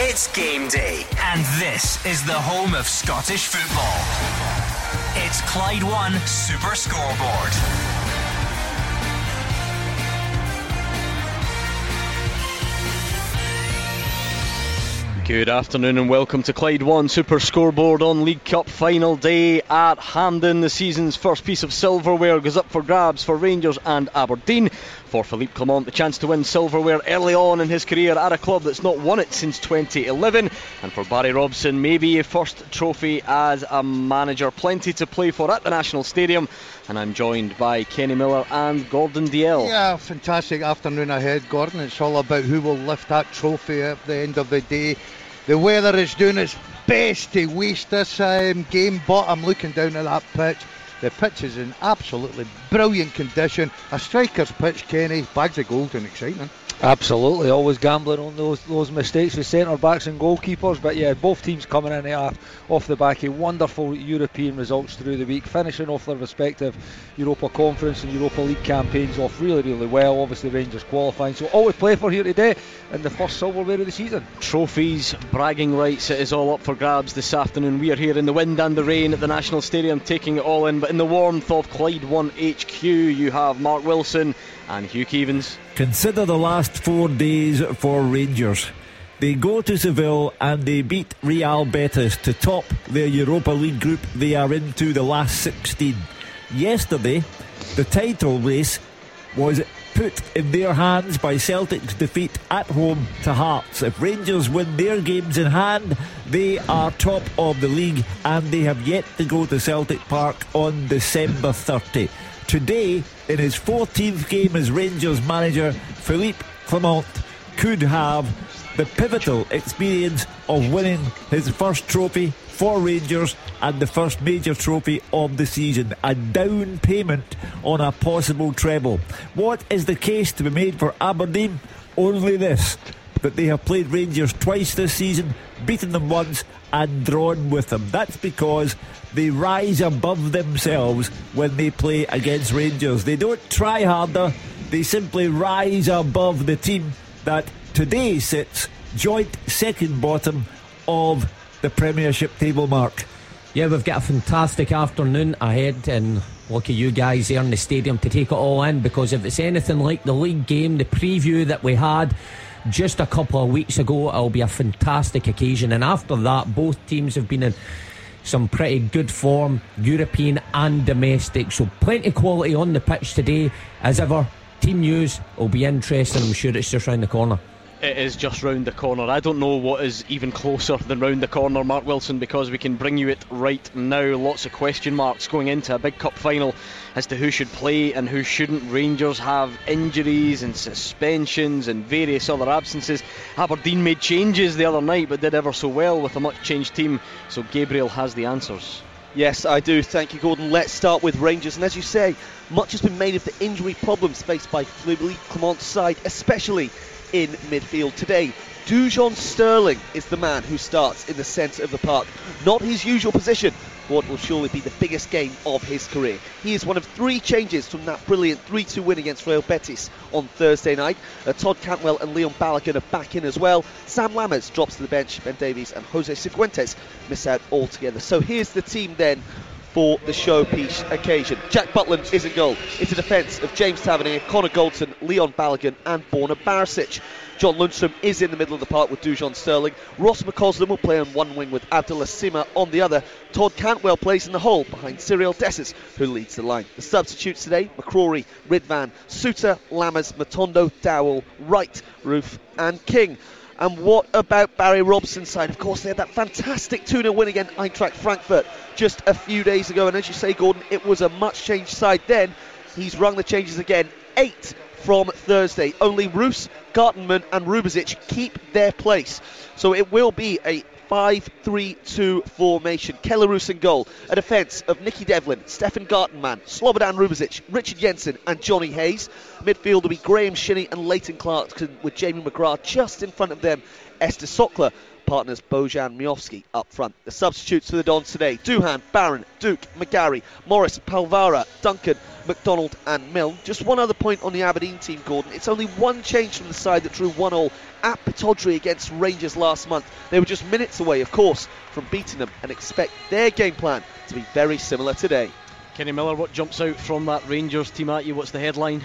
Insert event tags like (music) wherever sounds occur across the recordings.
It's game day, and this is the home of Scottish football. It's Clyde One Super Scoreboard. Good afternoon and welcome to Clyde One Super Scoreboard on League Cup final day at Hampden. The season's first piece of silverware goes up for grabs for Rangers and Aberdeen. For Philippe Clement, the chance to win silverware early on in his career at a club that's not won it since 2011. And for Barry Robson, maybe a first trophy as a manager. Plenty to play for at the National Stadium. And I'm joined by Kenny Miller and Gordon Dalziel. Yeah, fantastic afternoon ahead, Gordon. It's all about who will lift that trophy at the end of the day. The weather is doing its best to waste this um, game, but I'm looking down at that pitch. The pitch is in absolutely brilliant condition. A striker's pitch, Kenny. Bags of gold and excitement. Absolutely, always gambling on those those mistakes with centre backs and goalkeepers. But yeah, both teams coming in off, off the back of wonderful European results through the week, finishing off their respective Europa Conference and Europa League campaigns off really, really well. Obviously, Rangers qualifying, so all we play for here today in the first silverware of the season. Trophies, bragging rights, it is all up for grabs this afternoon. We are here in the wind and the rain at the National Stadium, taking it all in. But in the warmth of Clyde One HQ, you have Mark Wilson and Hugh Keevins. Consider the last four days for Rangers. They go to Seville and they beat Real Betis to top their Europa League group they are into the last 16. Yesterday, the title race was put in their hands by Celtic's defeat at home to Hearts. If Rangers win their games in hand, they are top of the league and they have yet to go to Celtic Park on December 30. Today, in his 14th game as Rangers manager, Philippe Clement could have the pivotal experience of winning his first trophy for Rangers and the first major trophy of the season, a down payment on a possible treble. What is the case to be made for Aberdeen? Only this that they have played Rangers twice this season, beaten them once, and drawn with them. That's because they rise above themselves when they play against Rangers. They don't try harder, they simply rise above the team that today sits joint second bottom of the Premiership table mark. Yeah, we've got a fantastic afternoon ahead, and lucky you guys there in the stadium to take it all in because if it's anything like the league game, the preview that we had just a couple of weeks ago, it'll be a fantastic occasion. And after that, both teams have been in some pretty good form, European and domestic. So plenty of quality on the pitch today. As ever, team news will be interesting. I'm sure it's just round the corner it is just round the corner. I don't know what is even closer than round the corner, Mark Wilson, because we can bring you it right now. Lots of question marks going into a big cup final as to who should play and who shouldn't. Rangers have injuries and suspensions and various other absences. Aberdeen made changes the other night but did ever so well with a much changed team, so Gabriel has the answers. Yes, I do. Thank you, Gordon. Let's start with Rangers. And as you say, much has been made of the injury problems faced by Philippe Clement's side, especially in midfield today. Dujon Sterling is the man who starts in the centre of the park. Not his usual position, what will surely be the biggest game of his career. He is one of three changes from that brilliant 3 2 win against Real Betis on Thursday night. Uh, Todd Cantwell and Leon Balogun are back in as well. Sam Lammers drops to the bench. Ben Davies and Jose Cifuentes miss out altogether. So here's the team then for the showpiece occasion. Jack Butland is in goal. It's a defence of James Tavernier, Connor Goldson, Leon Balogun, and Borna Barisic. John Lundstram is in the middle of the park with Dujon Sterling. Ross McCausland will play on one wing with Abdallah Sima on the other. Todd Cantwell plays in the hole behind Cyriel Dessers, who leads the line. The substitutes today McCrorie, Ridvan, Souttar, Lammers, Matondo, Dowell, Wright, Roofe, and King. And what about Barry Robson's side? Of course, they had that fantastic 2 0 win against Eintracht Frankfurt just a few days ago. And as you say, Gordon, it was a much changed side then. He's rung the changes again. Eight from Thursday. Only Roos, Gartenmann, and Rubezic keep their place. So it will be a 5-3-2 formation. Keller in goal. A defence of Nicky Devlin, Stefan Gartenmann, Slobodan Rubezic, Richard Jensen and Johnny Hayes. Midfield will be Graham Shinnie and Leighton Clarkson with Jamie McGrath just in front of them. Ester Sokler partners Bojan Miovski up front. The substitutes for the Dons today Doohan, Barron, Duk, McGarry, Morris, Polvara, Duncan, McDonald, and Milne. Just one other point on the Aberdeen team, Gordon. It's only one change from the side that drew 1 all at Pittodrie against Rangers last month. They were just minutes away, of course, from beating them and expect their game plan to be very similar today. Kenny Miller, what jumps out from that Rangers team at you? What's the headline?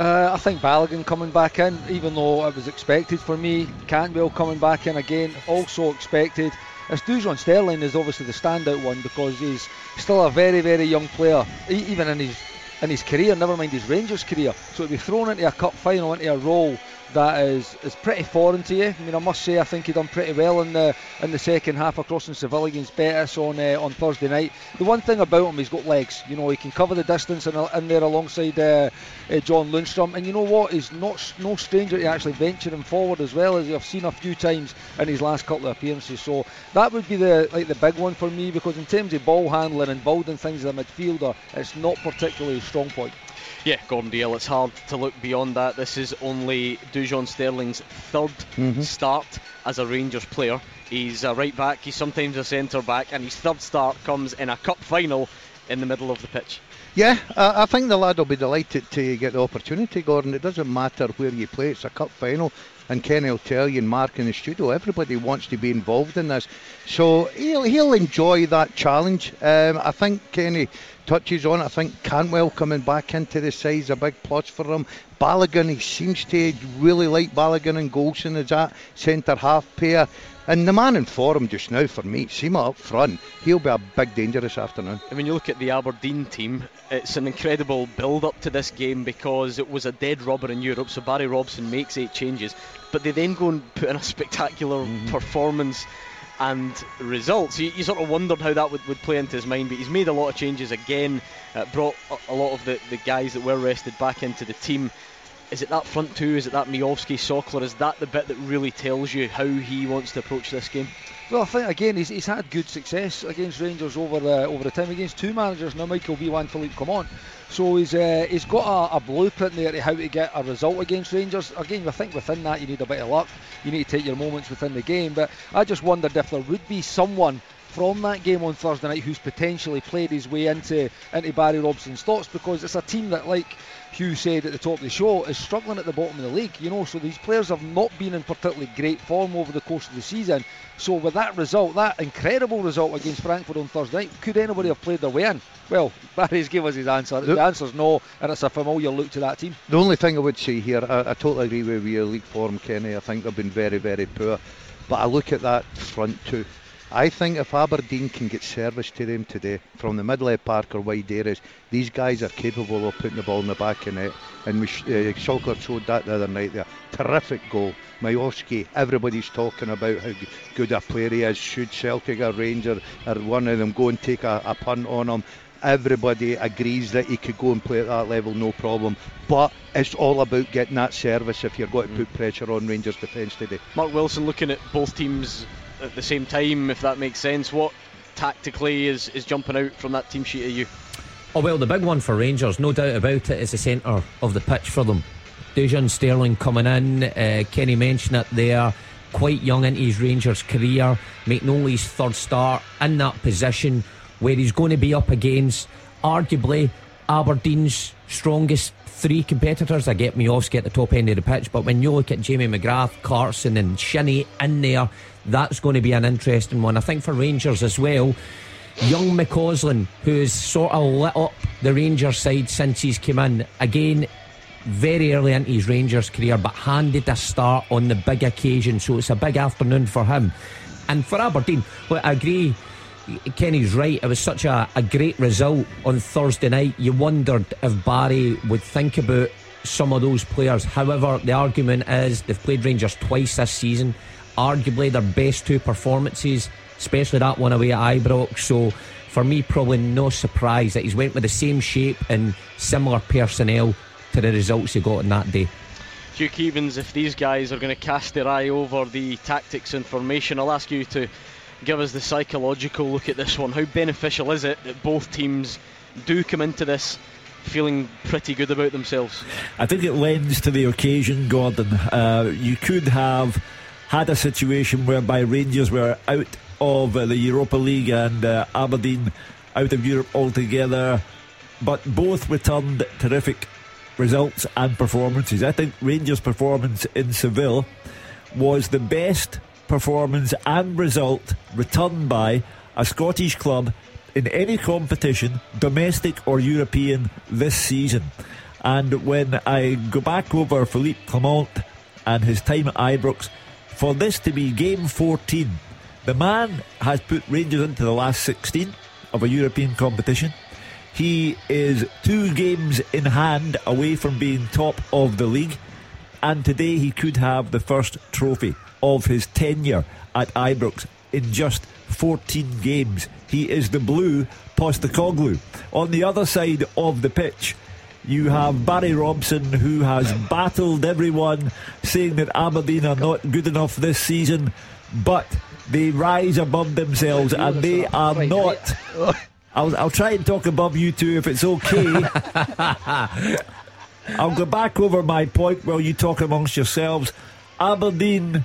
Uh, I think Balogun coming back in, even though it was expected for me. Cantwell coming back in again, also expected. As Dujon Sterling is obviously the standout one because he's still a very, very young player, even in his in his career, never mind his Rangers career. So to be thrown into a cup final, into a role that is is pretty foreign to you. I mean, I must say, I think he done pretty well in the in the second half across in Seville against Betis on uh, on Thursday night. The one thing about him, he's got legs. You know, he can cover the distance in, in there alongside uh, uh, John Lundstram. And you know what? He's not no stranger to actually venturing forward as well as I've seen a few times in his last couple of appearances. So that would be the like the big one for me because in terms of ball handling and building things as a midfielder, it's not particularly a strong point. Yeah, Gordon Dalziel, it's hard to look beyond that. This is only Dujon Sterling's 3rd mm-hmm. start as a Rangers player. He's a right back, he's sometimes a centre back, and his third start comes in a cup final in the middle of the pitch. Yeah, I, I think the lad will be delighted to get the opportunity, Gordon. It doesn't matter where you play, it's a cup final. And Kenny will tell you, and Mark in the studio, everybody wants to be involved in this. So he'll, he'll enjoy that challenge. Um, I think Kenny touches on. I think Cantwell coming back into the side is a big plus for him. Balogun, he seems to really like Balogun and Goldson as that centre half pair. And the man in form just now for me, Sima up front, he'll be a big danger this afternoon. And when you look at the Aberdeen team, it's an incredible build up to this game because it was a dead rubber in Europe. So Barry Robson makes eight changes, but they then go and put in a spectacular mm-hmm. performance and results. You, you, sort of wondered how that would, would play into his mind, but he's made a lot of changes again, uh, brought a, a, lot of the, the guys that were rested back into the team is it that front two? Is it that Miovski Sokler? Is that the bit that really tells you how he wants to approach this game? Well, I think again he's, he's had good success against Rangers over the over the time against two managers now, Michael Beale and Philippe Clement. So he's uh, he's got a, a, blueprint there to how to get a result against Rangers. Again, I think within that you need a bit of luck. You need to take your moments within the game. But I just wondered if there would be someone from that game on Thursday night who's potentially played his way into into Barry Robson's thoughts because it's a team that like Hugh said at the top of the show, is struggling at the bottom of the league. You know, so these players have not been in particularly great form over the course of the season. So with that result, that incredible result against Frankfurt on Thursday night, could anybody have played their way in? Well, (laughs) Barry's give us his answer. The, the answer's no, and it's a familiar look to that team. The only thing I would say here, I, I totally agree with your league form, Kenny. I think they've been very, very poor. But I look at that front two I think if Aberdeen can get service to them today from the middle of park or wide areas, these guys are capable of putting the ball in the back of net. And we, uh, Sokler showed that the other night there. Terrific goal. Miovski, everybody's talking about how good a player he is. Should Celtic or Ranger or one of them go and take a, a punt on him? Everybody agrees that he could go and play at that level, no problem. But it's all about getting that service if you're going to put pressure on Rangers defence today. Mark Wilson looking at both teams at the same time, if that makes sense. What tactically is, is jumping out from that team sheet at you? Oh, well, the big one for Rangers, no doubt about it, is the centre of the pitch for them. Dujon Sterling coming in, uh, Kenny mentioned it there, quite young into his Rangers career, making only his third start in that position where he's going to be up against arguably Aberdeen's strongest three competitors. I get Miovski at the top end of the pitch, but when you look at Jamie McGrath, Carson, and Shinnie in there, that's going to be an interesting one. I think for Rangers as well. Young McCausland, who's sort of lit up the Rangers side since he's come in. Again, very early into his Rangers career, but handed a start on the big occasion, so it's a big afternoon for him. And for Aberdeen, well, I agree. Kenny's right. It was such a, a great result on Thursday night. You wondered if Barry would think about some of those players. However, the argument is they've played Rangers twice this season arguably their best two performances, especially that one away at Ibrox. So for me, probably no surprise that he's went with the same shape and similar personnel to the results he got on that day. Hugh Keevins, if these guys are going to cast their eye over the tactics and formation, I'll ask you to give us the psychological look at this one. How beneficial is it that both teams do come into this feeling pretty good about themselves? I think it lends to the occasion, Gordon. Uh, you could have had a situation whereby Rangers were out of uh, the Europa League and uh, Aberdeen out of Europe altogether, but both returned terrific results and performances. I think Rangers' performance in Seville was the best performance and result returned by a Scottish club in any competition, domestic or European, this season. And when I go back over Philippe Clement and his time at Ibrox, for this to be game 14, the man has put Rangers into the last 16 of a European competition. He is two games in hand away from being top of the league, and today he could have the first trophy of his tenure at Ibrox in just 14 games. He is the blue Postecoglou. On the other side of the pitch, you have Barry Robson, who has battled everyone, saying that Aberdeen are not good enough this season, but they rise above themselves and they are not. I'll, I'll try and talk above you two if it's okay. (laughs) I'll go back over my point while you talk amongst yourselves. Aberdeen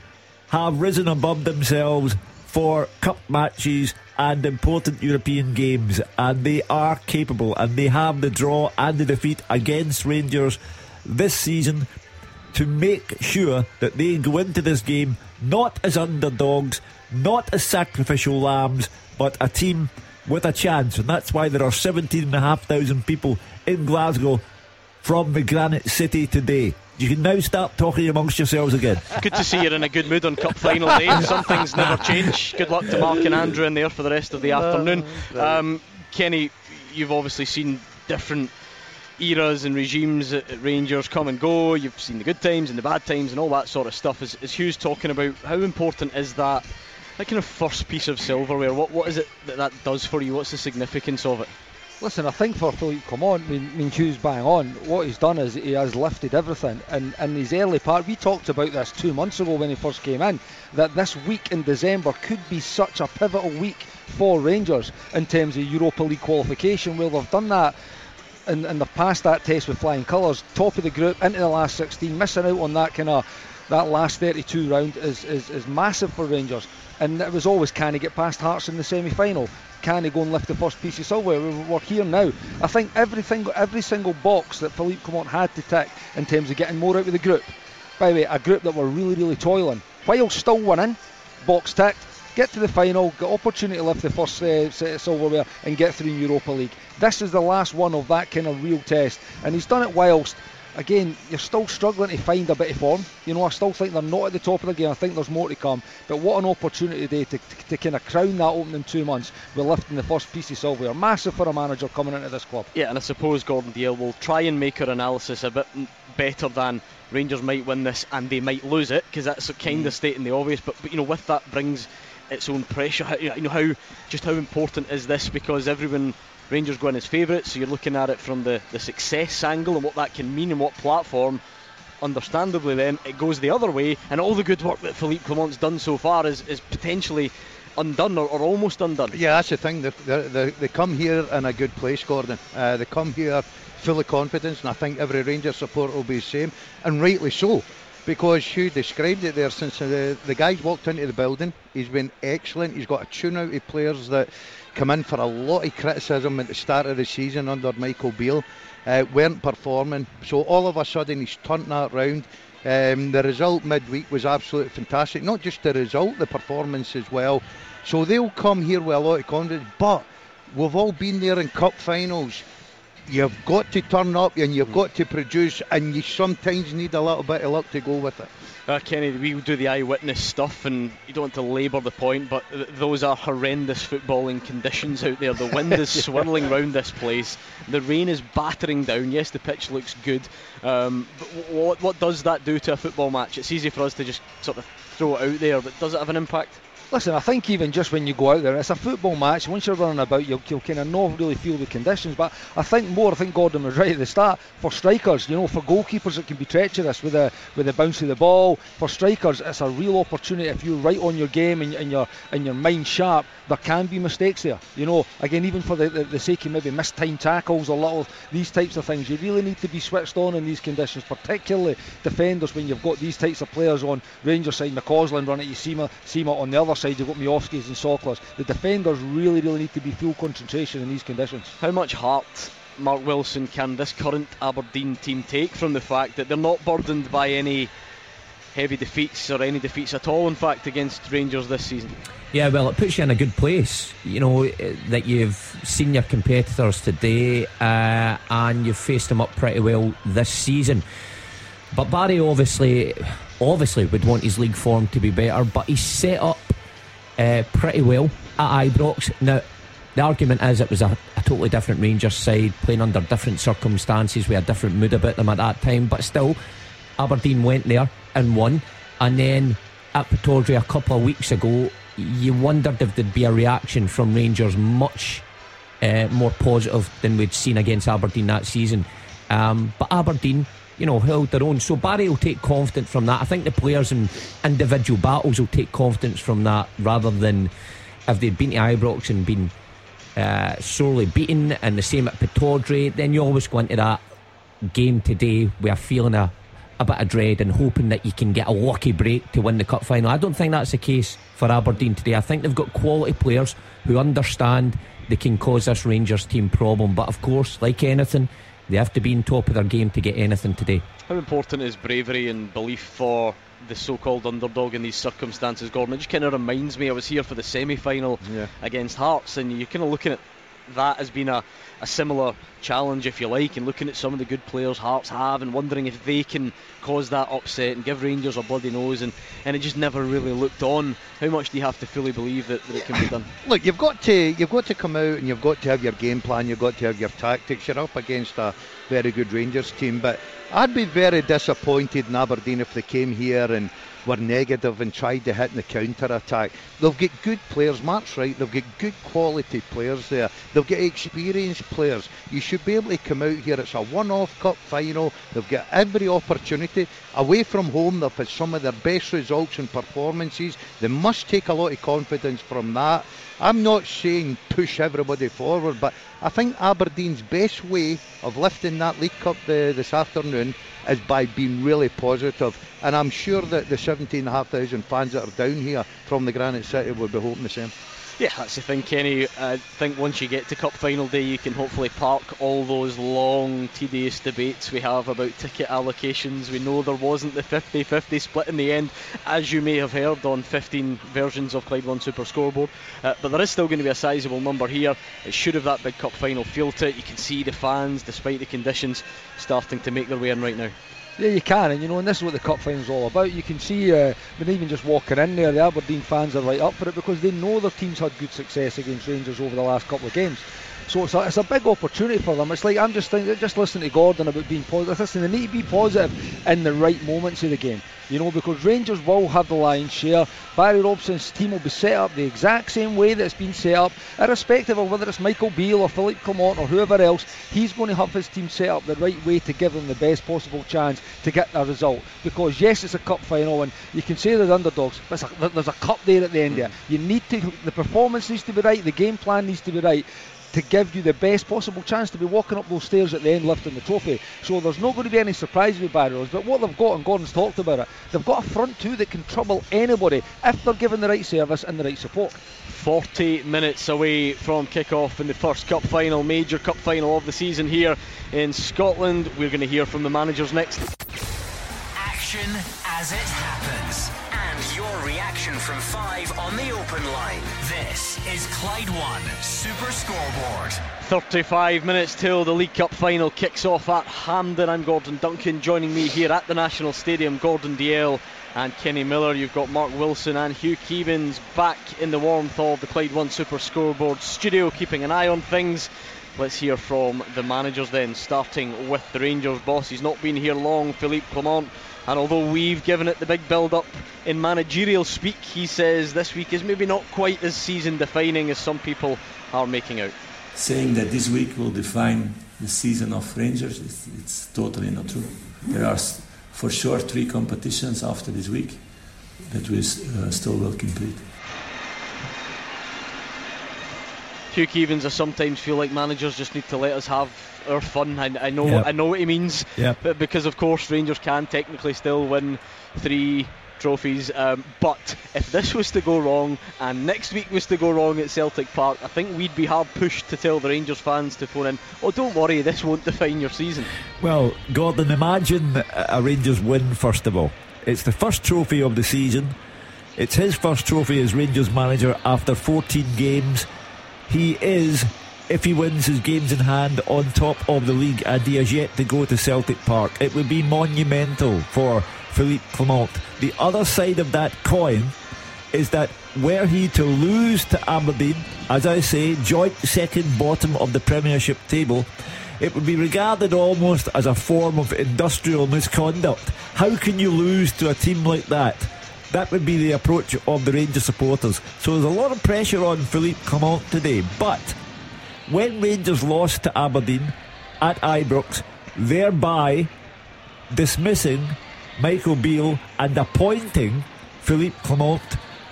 have risen above themselves for cup matches and important European games, and they are capable and they have the draw and the defeat against Rangers this season to make sure that they go into this game not as underdogs, not as sacrificial lambs, but a team with a chance. And that's why there are 17,500 people in Glasgow from the Granite City today. You can now start talking amongst yourselves again. Good to see you're in a good mood on Cup final day. (laughs) Some things never change. Good luck to Mark and Andrew in there for the rest of the afternoon. Um, Kenny, you've obviously seen different eras and regimes at, at Rangers come and go. You've seen the good times and the bad times and all that sort of stuff. As, as Hugh's talking about, how important is that? That kind of first piece of silverware. What what is it that that does for you? What's the significance of it? Listen, I think for Philippe Clement, I mean, Hugh's bang on. What he's done is he has lifted everything. And in his early part, we talked about this two months ago when he first came in, that this week in December could be such a pivotal week for Rangers in terms of Europa League qualification. Well, they've done that and, and they've passed that test with flying colours, top of the group, into the last 16, missing out on that kind of that last 32 round is, is, is massive for Rangers. And it was always can he get past Hearts in the semi final? Can he go and lift the first piece of silver? We're here now. I think everything, every single box that Philippe Clement had to tick in terms of getting more out of the group. By the way, a group that were really, really toiling while still winning, box ticked, get to the final, get opportunity to lift the first uh, set of silverware and get through Europa League. This is the last one of that kind of real test, and he's done it whilst again, you're still struggling to find a bit of form. You know, I still think they're not at the top of the game. I think there's more to come. But what an opportunity today to, to, to kind of crown that opening two months with lifting the first piece of silver. Massive for a manager coming into this club. Yeah, and I suppose Gordon Dalziel will try and make her analysis a bit better than Rangers might win this and they might lose it because that's kind mm. of stating the obvious. But, but you know, with that brings its own pressure. You know how just how important is this because everyone Rangers go in as favourites, so you're looking at it from the, the success angle and what that can mean and what platform. Understandably, then it goes the other way, and all the good work that Philippe Clement's done so far is, is potentially undone or, or almost undone. Yeah, that's the thing. They, they, they come here in a good place, Gordon. Uh, they come here full of confidence, and I think every Rangers support will be the same, and rightly so because Hugh described it there since the, the guy's walked into the building. He's been excellent. He's got a tune out of players that come in for a lot of criticism at the start of the season under Michael Beale. Uh, weren't performing, so all of a sudden he's turned that round. Um, the result midweek was absolutely fantastic. Not just the result, the performance as well. So they'll come here with a lot of confidence. But we've all been there in cup finals you've got to turn up and you've got to produce, and you sometimes need a little bit of luck to go with it. Uh, Kenny, we do the eyewitness stuff, and you don't want to labour the point, but th- those are horrendous footballing conditions out there. The wind is (laughs) swirling round this place, the rain is battering down. Yes, the pitch looks good, um, but w- what, what does that do to a football match? It's easy for us to just sort of throw it out there, but does it have an impact? Listen, I think even just when you go out there, it's a football match. Once you're running about, you'll, you'll kind of not really feel the conditions. But I think more, I think Gordon was right at the start. For strikers, you know, for goalkeepers, it can be treacherous with the with the bounce of the ball. For strikers, it's a real opportunity if you're right on your game and, and your and your mind sharp. There can be mistakes there. You know, again, even for the, the, the sake of maybe missed time tackles or little these types of things, you really need to be switched on in these conditions, particularly defenders when you've got these types of players on Rangers side, McCausland running at you, Sima, Sima on the other side, you've got Miovskis and Soklers. The defenders really, really need to be full concentration in these conditions. How much heart, Mark Wilson, can this current Aberdeen team take from the fact that they're not burdened by any heavy defeats or any defeats at all, in fact, against Rangers this season? Yeah, well, it puts you in a good place, you know, eh, that you've seen your competitors today uh, and you've faced them up pretty well this season. But Barry obviously, obviously would want his league form to be better, but he's set up uh, pretty well at Ibrox. Now, the argument is it was a, a, totally different Rangers side, playing under different circumstances, with a different mood about them at that time, but still, Aberdeen went there and won. And then at Pittodrie a couple of weeks ago, you wondered if there'd be a reaction from Rangers much uh, more positive than we'd seen against Aberdeen that season. Um, but Aberdeen, you know, held their own. So Barry will take confidence from that. I think the players in individual battles will take confidence from that rather than if they'd been to Ibrox and been uh, sorely beaten and the same at Pittodrie, then you always go into that game today with a feeling of a bit of dread and hoping that you can get a lucky break to win the cup final. I don't think that's the case for Aberdeen today. I think they've got quality players who understand they can cause this Rangers team problem. But of course, like anything, they have to be in top of their game to get anything today. How important is bravery and belief for the so-called underdog in these circumstances, Gordon? It just kind of reminds me. I was here for the semi-final yeah. against Hearts, and you're kind of looking at that has been a, a similar challenge, if you like, and looking at some of the good players Hearts have and wondering if they can cause that upset and give Rangers a bloody nose, and, and it just never really looked on. How much do you have to fully believe that, that it can be done? (coughs) Look, you've got to you've got to come out and you've got to have your game plan, you've got to have your tactics. You're up against a very good Rangers team, but I'd be very disappointed in Aberdeen if they came here and were negative and tried to hit in the counter attack. They've got good players, Mark's right, they've got good quality players there. They've got experienced players. You should be able to come out here, it's a one off cup final. They've got every opportunity. Away from home, they've had some of their best results and performances. They must take a lot of confidence from that. I'm not saying push everybody forward, but I think Aberdeen's best way of lifting that League Cup the, this afternoon is by being really positive. And I'm sure that the 17,500 fans that are down here from the Granite City will be hoping the same. Yeah, that's the thing, Kenny. I think once you get to Cup final day, you can hopefully park all those long, tedious debates we have about ticket allocations. We know there wasn't the 50 50 split in the end, as you may have heard on 15 versions of Clyde One Super Scoreboard. Uh, but there is still going to be a sizable number here. It should have that big Cup final feel to it. You can see the fans, despite the conditions, starting to make their way in right now. Yeah, you can, and you know, and this is what the cup final's all about. You can see, uh, but even just walking in there, the Aberdeen fans are right up for it because they know their team's had good success against Rangers over the last couple of games. So it's a, it's a big opportunity for them. It's like I'm just thinking, just listening to Gordon about being positive. Listen, they need to be positive in the right moments of the game you know, because Rangers will have the lion's share. Barry Robson's team will be set up the exact same way that it's been set up, irrespective of whether it's Michael Beale or Philippe Clement or whoever else. He's going to have his team set up the right way to give them the best possible chance to get a result. Because yes, it's a cup final, and you can say there's underdogs, but a, there's a cup there at the end. There, mm. you need to. The performance needs to be right. The game plan needs to be right to give you the best possible chance to be walking up those stairs at the end lifting the trophy. So there's not going to be any surprises with Barrows. But what they've got, and Gordon's talked about it, they've got a front two that can trouble anybody if they're given the right service and the right support. 40 minutes away from kick-off in the first cup final, major cup final of the season here in Scotland. We're going to hear from the managers next. Action as it happens And your reaction from five on the open line. This is Clyde One Super Scoreboard. 35 minutes till the League Cup final kicks off at Hampden. I'm Gordon Duncan. Joining me here at the National Stadium, Gordon Dalziel and Kenny Miller. You've got Mark Wilson and Hugh Keevins back in the warmth of the Clyde One Super Scoreboard studio, keeping an eye on things. Let's hear from the managers then, starting with the Rangers boss. He's not been here long, Philippe Clement. And although we've given it the big build up in managerial speak, he says this week is maybe not quite as season defining as some people are making out. Saying that this week will define the season of Rangers, it's, it's totally not true. There are for sure three competitions after this week that we uh, still will complete. Hugh Keevins, I sometimes feel like managers just need to let us have our fun. I, I know, Yep. I know what he means, Yep. but because of course Rangers can technically still win three trophies. Um, but if this was to go wrong and next week was to go wrong at Celtic Park, I think we'd be hard pushed to tell the Rangers fans to phone in. Oh, don't worry, this won't define your season. Well, Gordon, imagine a Rangers win, first of all. It's the first trophy of the season. It's his first trophy as Rangers manager after 14 games. He is, if he wins his games in hand, on top of the league and he has yet to go to Celtic Park. It would be monumental for Philippe Clement. The other side of that coin is that were he to lose to Aberdeen, as I say, joint second bottom of the Premiership table, it would be regarded almost as a form of industrial misconduct. How can you lose to a team like that? That would be the approach of the Rangers supporters. So there's a lot of pressure on Philippe Clement today. But when Rangers lost to Aberdeen at Ibrox, thereby dismissing Michael Beale and appointing Philippe Clement,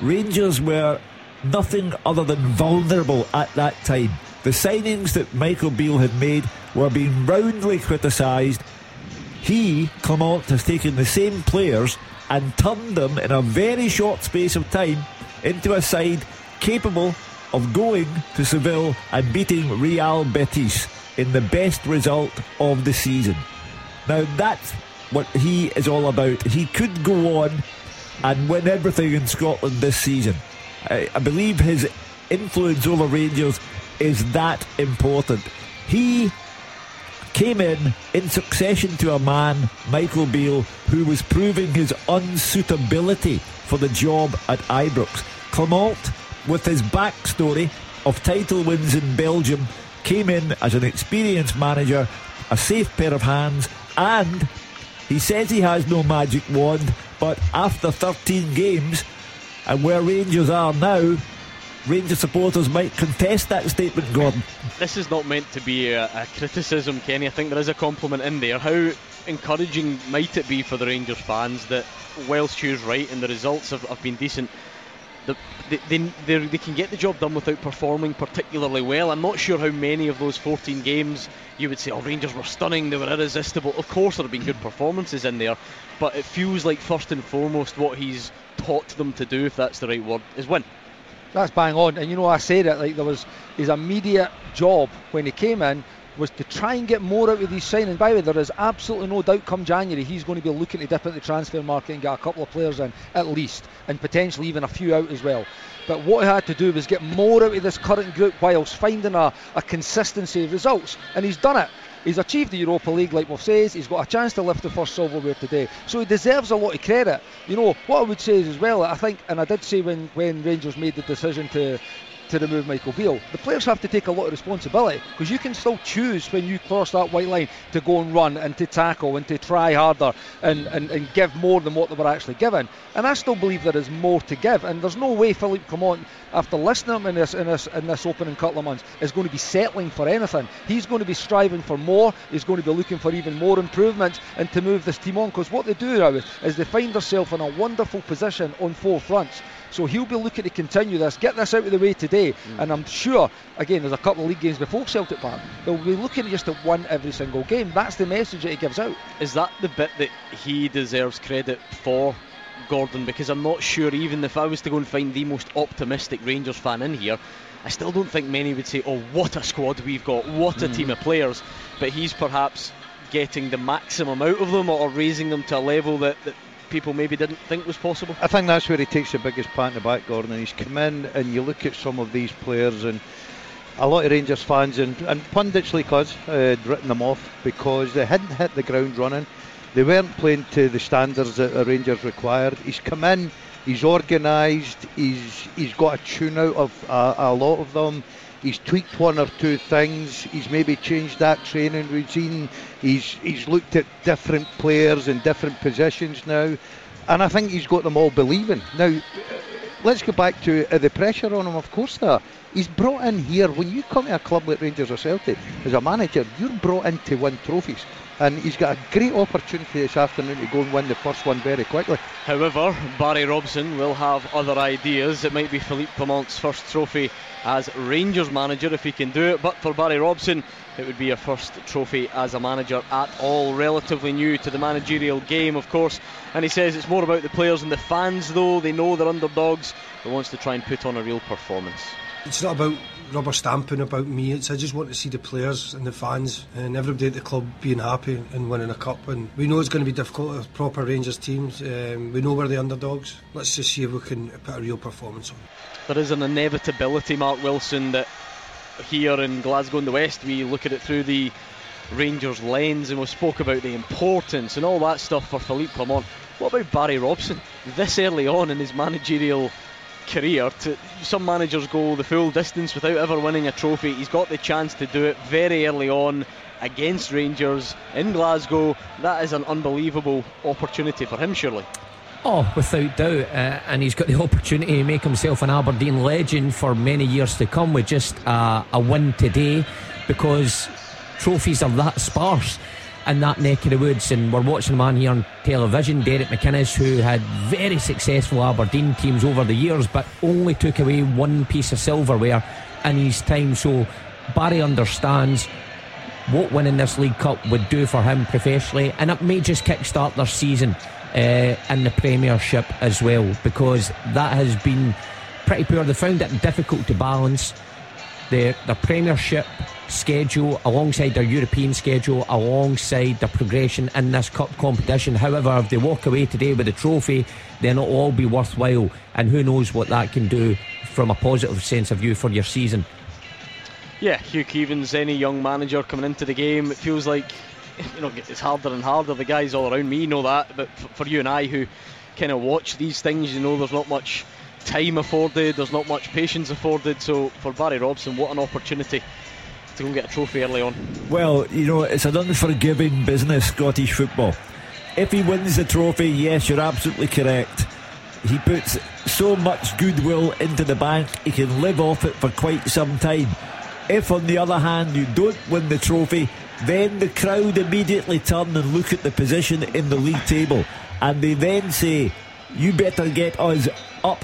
Rangers were nothing other than vulnerable at that time. The signings that Michael Beale had made were being roundly criticised. He, Clement, has taken the same players and turned them in a very short space of time into a side capable of going to Seville and beating Real Betis in the best result of the season. Now that's what he is all about. He could go on and win everything in Scotland this season. I, I believe his influence over Rangers is that important. He came in in succession to a man, Michael Beale, who was proving his unsuitability for the job at Ibrox. Clement, with his backstory of title wins in Belgium, came in as an experienced manager, a safe pair of hands, and he says he has no magic wand, but after 13 games, and where Rangers are now, Rangers supporters might contest that statement, Gordon. This is not meant to be a, a criticism, Kenny. I think there is a compliment in there. How encouraging might it be for the Rangers fans that Welsh choose right and the results have, have been decent? The, they, they, they can get the job done without performing particularly well. I'm not sure how many of those 14 games you would say, oh, Rangers were stunning, they were irresistible. Of course, there have been good performances in there, but it feels like first and foremost what he's taught them to do, if that's the right word, is win. That's bang on. And you know, I said it like there was his immediate job when he came in was to try and get more out of these signings. By the way, there is absolutely no doubt come January he's going to be looking to dip into the transfer market and get a couple of players in at least, and potentially even a few out as well. But what he had to do was get more out of this current group whilst finding a, a consistency of results, and he's done it. He's achieved the Europa League, like we've said. He's got a chance to lift the first silverware today, so he deserves a lot of credit. You know what I would say is as well. I think, and I did say when when Rangers made the decision to to remove Michael Beale. The players have to take a lot of responsibility because you can still choose when you cross that white line to go and run and to tackle and to try harder and, and, and give more than what they were actually given. And I still believe there is more to give. And there's no way Philippe Clement, after listening to him in this, in this in this opening couple of months, is going to be settling for anything. He's going to be striving for more. He's going to be looking for even more improvements and to move this team on. Because what they do now is, is they find themselves in a wonderful position on four fronts. So he'll be looking to continue this, get this out of the way today, mm. and I'm sure, again, there's a couple of league games before Celtic Park. They'll be looking just to win every single game. That's the message that he gives out. Is that the bit that he deserves credit for? Gordon, because I'm not sure, even if I was to go and find the most optimistic Rangers fan in here, I still don't think many would say, oh, what a squad we've got, what a mm. team of players. But he's perhaps getting the maximum out of them or raising them to a level that, that people maybe didn't think was possible? I think that's where he takes the biggest pat in the back, Gordon. And he's come in and you look at some of these players and a lot of Rangers fans and, and pundits like us uh, had written them off because they hadn't hit the ground running. They weren't playing to the standards that the Rangers required. He's come in, he's organised, he's he's got a tune out of a, a lot of them. He's tweaked one or two things. He's maybe changed that training routine. He's he's looked at different players in different positions now. and I think he's got them all believing. Now, let's go back to uh, the pressure on him. Of course, there. He's brought in here. When you come to a club like Rangers or Celtic as a manager, you're brought in to win trophies. And he's got a great opportunity this afternoon to go and win the first one very quickly. However, Barry Robson will have other ideas. It might be Philippe Clement's first trophy as Rangers manager if he can do it. But for Barry Robson, it would be a first trophy as a manager at all. Relatively new to the managerial game, of course. And he says it's more about the players and the fans, though. They know they're underdogs, but wants to try and put on a real performance. It's not about rubber stamping about me. It's I just want to see the players and the fans and everybody at the club being happy and winning a cup. And we know it's going to be difficult with proper Rangers teams. Um, we know we're the underdogs. Let's just see if we can put a real performance on. There is an inevitability, Mark Wilson, that here in Glasgow in the West we look at it through the Rangers lens and we spoke about the importance and all that stuff for Philippe Clement. What about Barry Robson? This early on in his managerial career to some managers go the full distance without ever winning a trophy. He's got the chance to do it very early on against Rangers in Glasgow. That is an unbelievable opportunity for him, surely. Oh, without doubt. Uh, and he's got the (laughs) opportunity to make himself an Aberdeen legend for many years to come with just uh, a win today because trophies are that sparse in that neck of the woods. And we're watching a man here on television, Derek McInnes, who had very successful Aberdeen teams over the years, but only took away one piece of silverware in his time. So Barry understands what winning this League Cup would do for him professionally, and it may just kickstart their season uh, in the Premiership as well, because that has been pretty poor. They found it difficult to balance their, their Premiership schedule alongside their European schedule, alongside the progression in this cup competition. However, if they walk away today with a trophy, then it'll all be worthwhile. And who knows what that can do from a positive sense of view for your season. Yeah, Hugh Keevins, any young manager coming into the game, it feels like you know it's harder and harder. The guys all around me know that, but for you and I who kind of watch these things, you know, there's not much time afforded, there's not much patience afforded. So for Barry Robson, what an opportunity to go get a trophy early on. Well, you know, it's an unforgiving business, Scottish football. If he wins the trophy, yes, you're absolutely correct. He puts so much goodwill into the bank, he can live off it for quite some time. If, on the other hand, you don't win the trophy, then the crowd immediately turn and look at the position in the league table, and they then say, You better get us up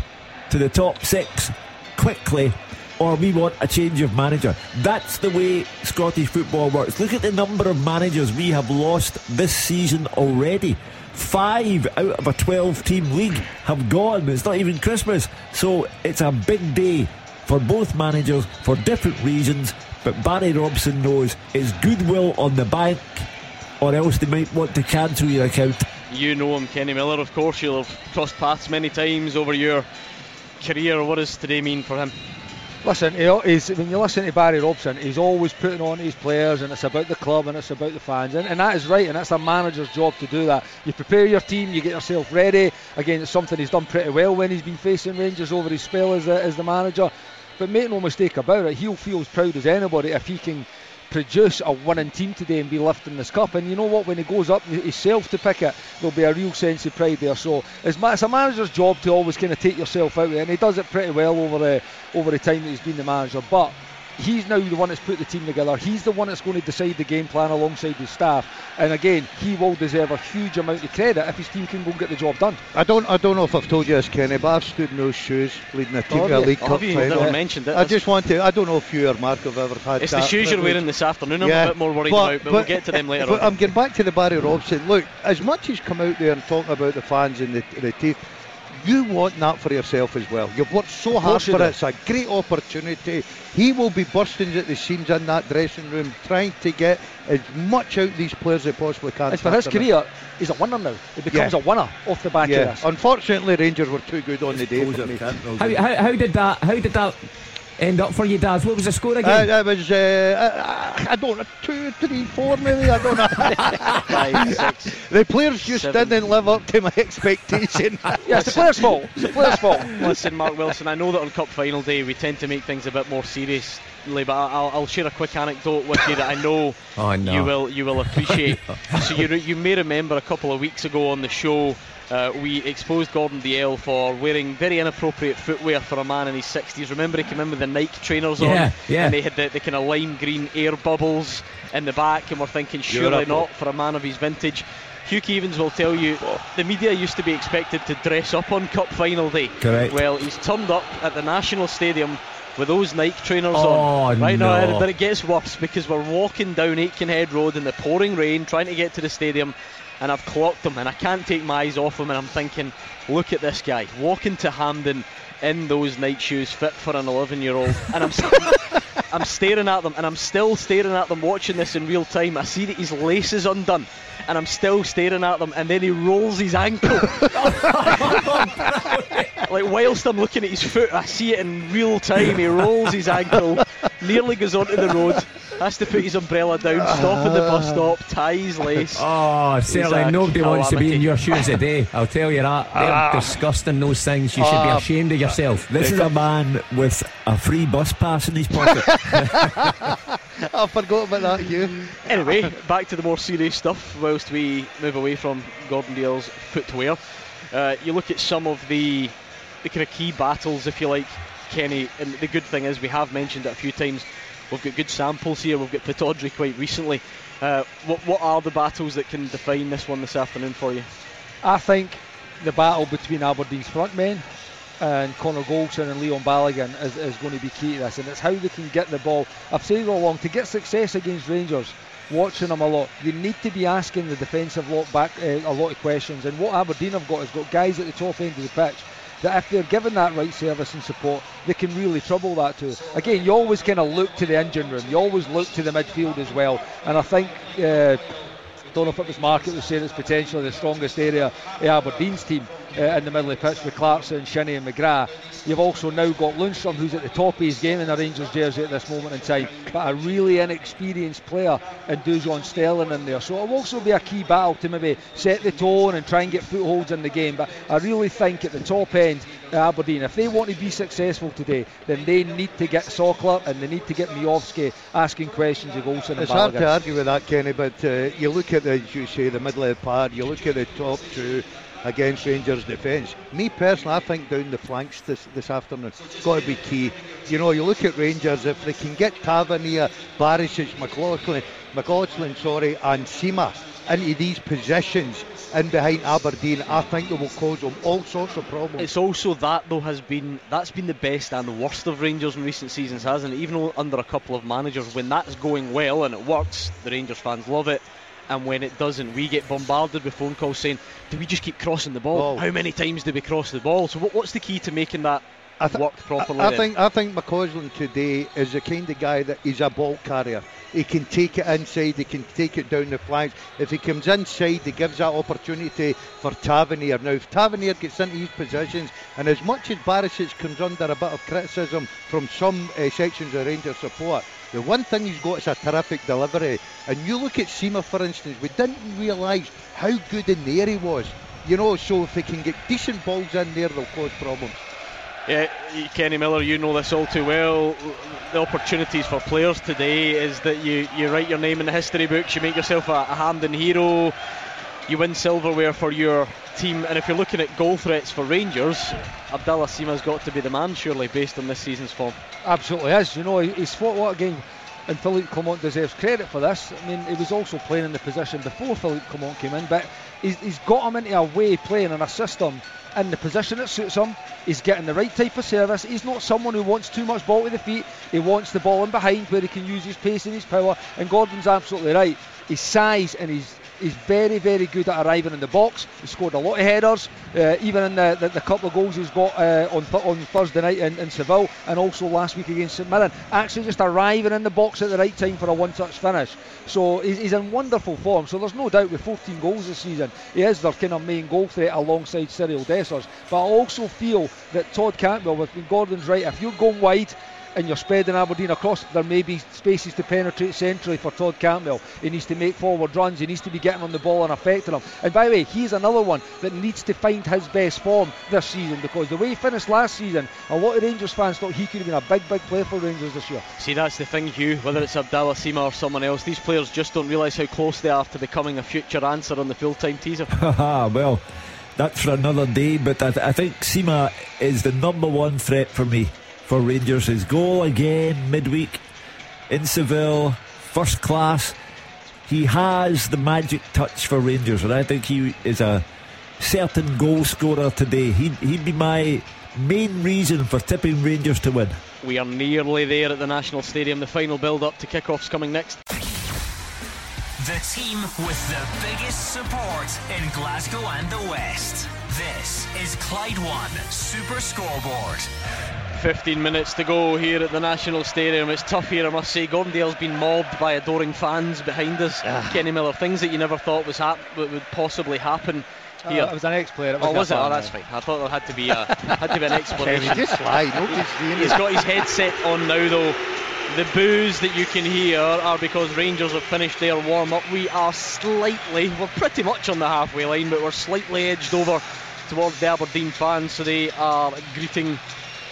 to the top six quickly or we want a change of manager. That's the way Scottish football works. Look at the number of managers we have lost this season already. Five out of a 12 team league have gone. It's not even Christmas. So it's a big day for both managers for different reasons. But Barry Robson knows it's goodwill on the bank, or else they might want to cancel your account. You know him, Kenny Miller, of course. You'll have crossed paths many times over your career. What does today mean for him? Listen, he's, when you listen to Barry Robson, he's always putting on his players, and it's about the club and it's about the fans, and, and that is right, and that's a manager's job to do that. You prepare your team, you get yourself ready. Again, it's something he's done pretty well when he's been facing Rangers over his spell as, as the manager. But make no mistake about it, he'll feel as proud as anybody if he can produce a winning team today and be lifting this cup. And you know what? When he goes up himself to pick it, there'll be a real sense of pride there. So it's, a manager's job to always kind of take yourself out there, and he does it pretty well over the over the time that he's been the manager. But he's now the one that's put the team together. He's the one that's going to decide the game plan alongside his staff. And again, he will deserve a huge amount of credit if his team can go and get the job done. I don't, I don't know if I've told you this, Kenny, but I've stood in those shoes leading a team oh, to a League oh, Cup you final. never mentioned it. I just want to. I don't know if you or Mark have ever had. It's that the shoes you're wearing this afternoon. I'm yeah, a bit more worried but, about, but, but, we'll get to them later but on. I'm getting back to the Barry Robson. Look, as much as come out there and talking about the fans and the, the teeth you want that for yourself as well. You've worked so hard for it. It's a great opportunity. He will be bursting at the seams in that dressing room, trying to get as much out of these players as he possibly can. As for his career, he's a winner now. He becomes yeah. a winner off the back yeah. of this. Unfortunately, Rangers were too good on the day. How, how, how did that? How did that? End up for you, Daz? What was the score again? Uh, it was, uh, I, I don't know, two, three, four maybe, I don't know. (laughs) Five, six, (laughs) the players just did didn't live up to my (laughs) expectation. yeah, it's the players' fault. It's the players' fault. Listen, Mark Wilson, I know that on Cup final day we tend to make things a bit more serious but I'll, I'll, share a quick anecdote with you that I know, oh, no. you will you will appreciate. so you you may remember a couple of weeks ago on the show Uh, we exposed Gordon Dalziel for wearing very inappropriate footwear for a man in his 60s. Remember, he came in with the Nike trainers Yeah, on, yeah. and they had the, the kind of lime green air bubbles in the back, and we're thinking, surely not for a man of his vintage. Hugh Keevins will tell you the media used to be expected to dress up on Cup final day. Correct. Well, he's turned up at the National Stadium with those Nike trainers Oh, on. Right no. now, but it gets worse because we're walking down Aitkenhead Road in the pouring rain, trying to get to the stadium, and I've clocked him, and I can't take my eyes off him, and I'm thinking, look at this guy walking to Hampden in those Nike shoes, fit for an 11-year-old, and I'm. (laughs) I'm staring at them and I'm still staring at them watching this in real time. I see that his lace is undone and I'm still staring at them and then he rolls his ankle. (laughs) like whilst I'm looking at his foot, I see it in real time. He rolls his ankle, nearly goes onto the road, has to put his umbrella down, stop at the bus stop, tie his lace. Oh, certainly a nobody wants to be in your shoes today. I'll tell you that. They're Ah. disgusting, those things. You should be Ah. ashamed of yourself. This is a man with a free bus pass in his pocket. (laughs) I forgot about that, Hugh. Anyway, back to the more serious stuff whilst we move away from Gordon Dalziel's footwear. Uh, you look at some of the the kind of key battles, if you like, Kenny, and the good thing is we have mentioned it a few times. We've got good samples here. We've got Pittodrie quite recently. Uh, what, what are the battles that can define this one this afternoon for you? I think the battle between Aberdeen's front men and Connor Goldson and Leon Balogun is, is going to be key to this, and it's how they can get the ball. I've said all along to get success against Rangers. Watching them a lot, they need to be asking the defensive lot back uh, a lot of questions. And what Aberdeen have got is got guys at the top end of the pitch that if they're given that right service and support, they can really trouble that too. Again, you always kind of look to the engine room. You always look to the midfield as well. And I think. Uh, don't know if it was Mark was saying it's potentially the strongest area of Aberdeen's team uh, in the middle of the pitch with Clarkson, Shinnie and McGrath. You've also now got Lundstram who's at the top of his game in the Rangers jersey at this moment in time, but a really inexperienced player in Dujon Sterling in there. So it'll also be a key battle to maybe set the tone and try and get footholds in the game. But I really think at the top end, Aberdeen, if they want to be successful today, then they need to get Sokler and they need to get Miovski asking questions of Olsen and It's hard to argue with that, Kenny, but uh, you look at, the, as you say, the middle of the pad, you look at the top two against Rangers' defence. Me personally, I think down the flanks this, this afternoon, got to be key. You know, you look at Rangers, if they can get Tavernier, Barisic, McLaughlin, McLaughlin, sorry, and Sima into these positions in behind Aberdeen, I think it will cause them all sorts of problems. It's also that though has been that's been the best and the worst of Rangers in recent seasons, hasn't it? Even under a couple of managers, when that's going well and it works, the Rangers fans love it. And when it doesn't, we get bombarded with phone calls saying, "Do we just keep crossing the ball? Oh. How many times do we cross the ball?" So what, what's the key to making that I th- work properly? I, I think I think McCausland today is the kind of guy that he's a ball carrier. He can take it inside, he can take it down the flanks. If he comes inside, he gives that opportunity for Tavernier. Now, if Tavernier gets into his positions, and as much as Barisic comes under a bit of criticism from some uh, sections of Rangers support, the one thing he's got is a terrific delivery. And you look at Sima, for instance, we didn't realise how good in the air he was. You know, so if he can get decent balls in there, they'll cause problems. Yeah, Kenny Miller, you know this all too well. The opportunities for players today is that you, you write your name in the history books, you make yourself a, a Hampden hero, you win silverware for your team, and if you're looking at goal threats for Rangers, Abdallah Sima's got to be the man, surely, based on this season's form. Absolutely is. You know, he- he's fought what again, and Philippe Clement deserves credit for this. I mean, he was also playing in the position before Philippe Clement came in, but he's, he's got him into a way playing in a system in the position that suits him. He's getting the right type of service. He's not someone who wants too much ball to the feet. He wants the ball in behind where he can use his pace and his power. And Gordon's absolutely right. His size and his He's very, very good at arriving in the box. He scored a lot of headers, uh, even in the, the, the couple of goals he's got uh, on th- on Thursday night in, in Seville and also last week against St Mirren. Actually, just arriving in the box at the right time for a one-touch finish. So he's, he's in wonderful form. So there's no doubt with 14 goals this season, he is their kind of main goal threat alongside Cyriel Dessers. But I also feel that Todd Cantwell, with Gordon's right, if you're going wide and you're spreading Aberdeen across, there may be spaces to penetrate centrally for Todd Cantwell. He needs to make forward runs, he needs to be getting on the ball and affecting them. And by the way, he's another one that needs to find his best form this season because the way he finished last season, a lot of Rangers fans thought he could have been a big, big player for Rangers this year. See, that's the thing, Hugh. Whether it's Abdallah Sima or someone else, these players just don't realise how close they are to becoming a future answer on the full-time teaser. (laughs) (laughs) well, that's for another day. But I, th- I think Sima is the number one threat for me for Rangers. His goal again midweek in Seville, first class. He has the magic touch for Rangers, and I think he is a certain goal scorer today. He'd, he'd be my main reason for tipping Rangers to win. We are nearly there at the National Stadium. The final build up to kick-off's coming next. The team with the biggest support in Glasgow and the West. This is Clyde One Super Scoreboard. 15 minutes to go here at the National Stadium. It's tough here, I must say. Gordon Dalziel's been mobbed by adoring fans behind us. Ah. Kenny Miller, things that you never thought was hap- would possibly happen uh, here. Uh, it was an ex-player. oh, was it? Oh, that's fine. I thought there had to be a had to be an (laughs) explanation. just lie. He's got his headset on now, though. The boos that you can hear are because Rangers have finished their warm-up. We are slightly, we're pretty much on the halfway line, but we're slightly edged over towards the Aberdeen fans, so they are greeting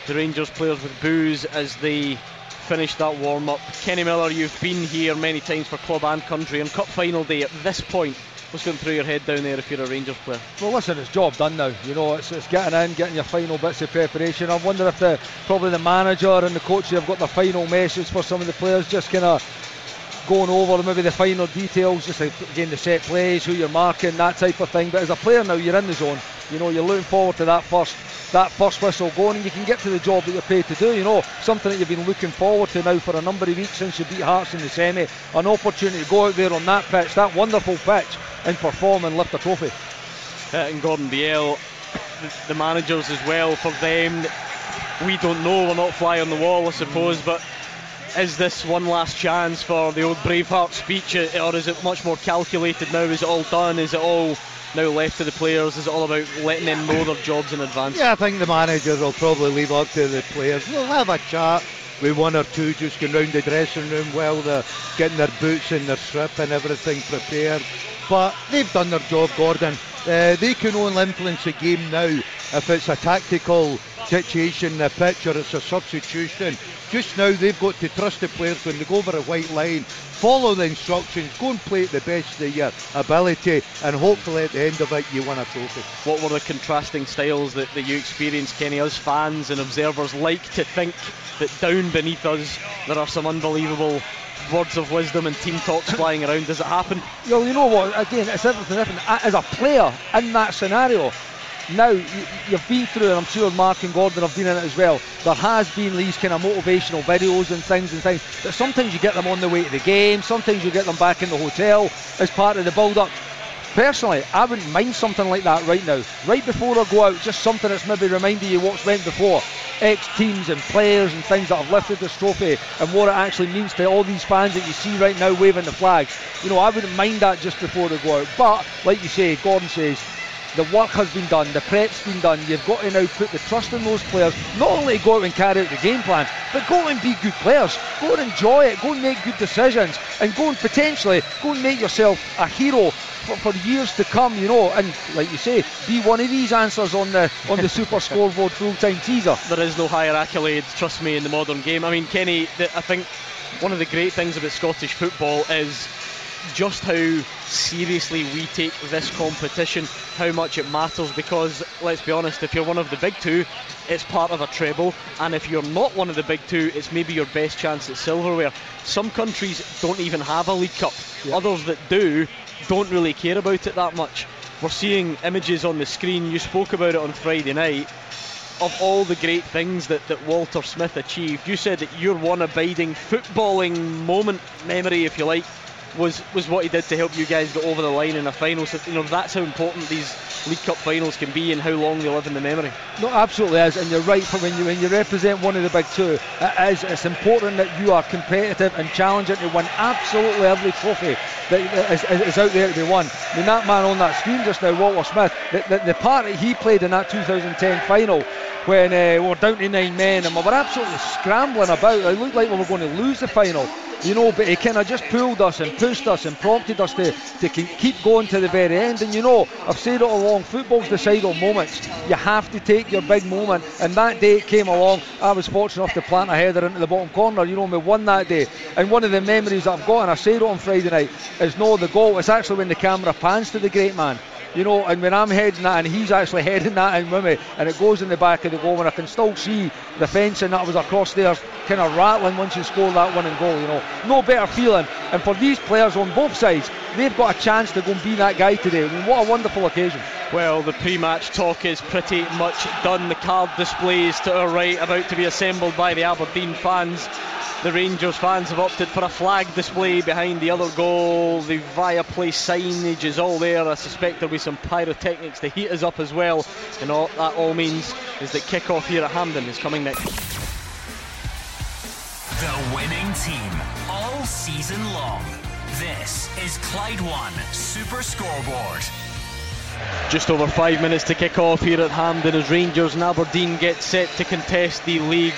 the Rangers players with boos as they finish that warm-up. Kenny Miller, you've been here many times for club and country, and cup final day at this point What's going through your head down there if you're a Rangers player? Well, listen, it's job done now. You know, it's, it's getting in, getting your final bits of preparation. I wonder if the probably the manager and the coach have got the final message for some of the players, just kind of going over maybe the final details, just again the set plays, who you're marking, that type of thing. But as a player now, you're in the zone. You know, you're looking forward to that first that first whistle going and you can get to the job that you're paid to do. You know, something that you've been looking forward to now for a number of weeks since you beat Hearts in the semi. An opportunity to go out there on that pitch, that wonderful pitch, and perform and lift a trophy. Uh, and Gordon Dalziel, the, managers as well, for them, we don't know, we're not fly on the wall, I suppose, mm. but is this one last chance for the old Braveheart speech, or is it much more calculated now? Is it all done? Is it all now left to the players? Is it all about letting them know their jobs in advance? Yeah, I think the managers will probably leave up to the players. We'll have a chat with one or two just going round the dressing room while they're getting their boots and their strip and everything prepared. But they've done their job, Gordon. Uh, they can only influence the game now if it's a tactical situation, a pitch, or it's a substitution. Just now, they've got to trust the players when they go over a white line, follow the instructions, go and play at the best of your ability, and hopefully at the end of it, you win a trophy. What were the contrasting styles that, that you experienced, Kenny? Us fans and observers like to think that down beneath us there are some unbelievable words of wisdom and team talks flying around. Does it happen? Well, you know what? Again, it's everything different. As a player in that scenario, now you, have been through, and I'm sure Mark and Gordon have been in it as well. There has been these kind of motivational videos and things and things. But sometimes you get them on the way to the game. Sometimes you get them back in the hotel as part of the build-up. Personally, I wouldn't mind something like that right now. Right before I go out, just something that's maybe reminding you what's went before. Ex teams and players and things that have lifted this trophy and what it actually means to all these fans that you see right now waving the flags. You know, I wouldn't mind that just before they go out. But, like you say, Gordon says, the work has been done, the prep's been done. You've got to now put the trust in those players, not only go out and carry out the game plan, but go and be good players. Go and enjoy it, go and make good decisions, and go and potentially go and make yourself a hero for, for years to come, you know. And like you say, be one of these answers on the on the (laughs) Super Scoreboard full-time teaser. There is no higher accolade, trust me, in the modern game. I mean, Kenny, I think one of the great things about Scottish football is just how seriously we take this competition, how much it matters. Because let's be honest, if you're one of the big two, it's part of a treble, and if you're not one of the big two, it's maybe your best chance at silverware. Some countries don't even have a League Cup. Yeah. Others that do don't really care about it that much. We're seeing images on the screen. You spoke about it on Friday night of all the great things that, that Walter Smith achieved. You said that your one abiding footballing moment, memory, if you like, was was what he did to help you guys get over the line in a final. So you know that's how important these League Cup finals can be and how long they live in the memory. No, absolutely is, and you're right. For when you when you represent one of the big two, it is. It's important that you are competitive and challenging to win absolutely every trophy that is, is out there to be won. I mean that man on that screen just now, Walter Smith, the, the, the part that he played in that 2010 final when uh, we were down to nine men and we were absolutely scrambling about. It looked like we were going to lose the final you know, but he kind of just pulled us and pushed us and prompted us to, to keep going to the very end. And you know, I've said it along, football's decidal moments. You have to take your big moment. And that day it came along, I was fortunate enough to plant a header into the bottom corner. You know, we won that day. And one of the memories I've got, and I said it on Friday night, is no, the goal, it's actually when the camera pans to the great man you know, and when I'm heading that and he's actually heading that in with me and it goes in the back of the goal and I can still see the fencing that was across there kind of rattling once you score that winning goal, you know. No better feeling. And for these players on both sides, they've got a chance to go and be that guy today. I mean, what a wonderful occasion. Well, the pre-match talk is pretty much done. The card displays to our right about to be assembled by the Aberdeen fans. The Rangers fans have opted for a flag display behind the other goal. The Viaplay signage is all there. I suspect there'll be some pyrotechnics to heat us up as well. And all that all means is that kick-off here at Hampden is coming next. The winning team all season long. This is Clyde One Super Scoreboard. Just over five minutes to kick off here at Hampden as Rangers and Aberdeen get set to contest the League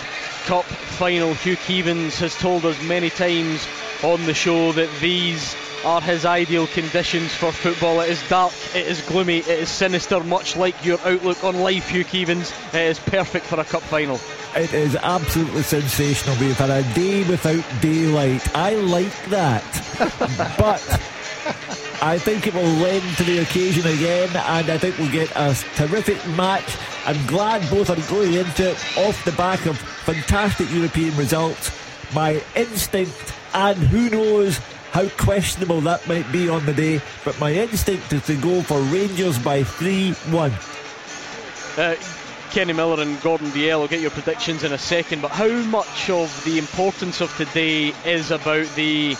Cup final. Hugh Keevins has told us many times on the show that these are his ideal conditions for football. It is dark, it is gloomy, it is sinister, much like your outlook on life, Hugh Keevins. It is perfect for a cup final. It is absolutely sensational. We've had a day without daylight. I like that. (laughs) but I think it will lend to the occasion again, and I think we'll get a terrific match. I'm glad both are going into it off the back of fantastic European results. My instinct, and who knows how questionable that might be on the day, but my instinct is to go for Rangers by 3 1. Uh, Kenny Miller and Gordon Dalziel will get your predictions in a second, but how much of the importance of today is about the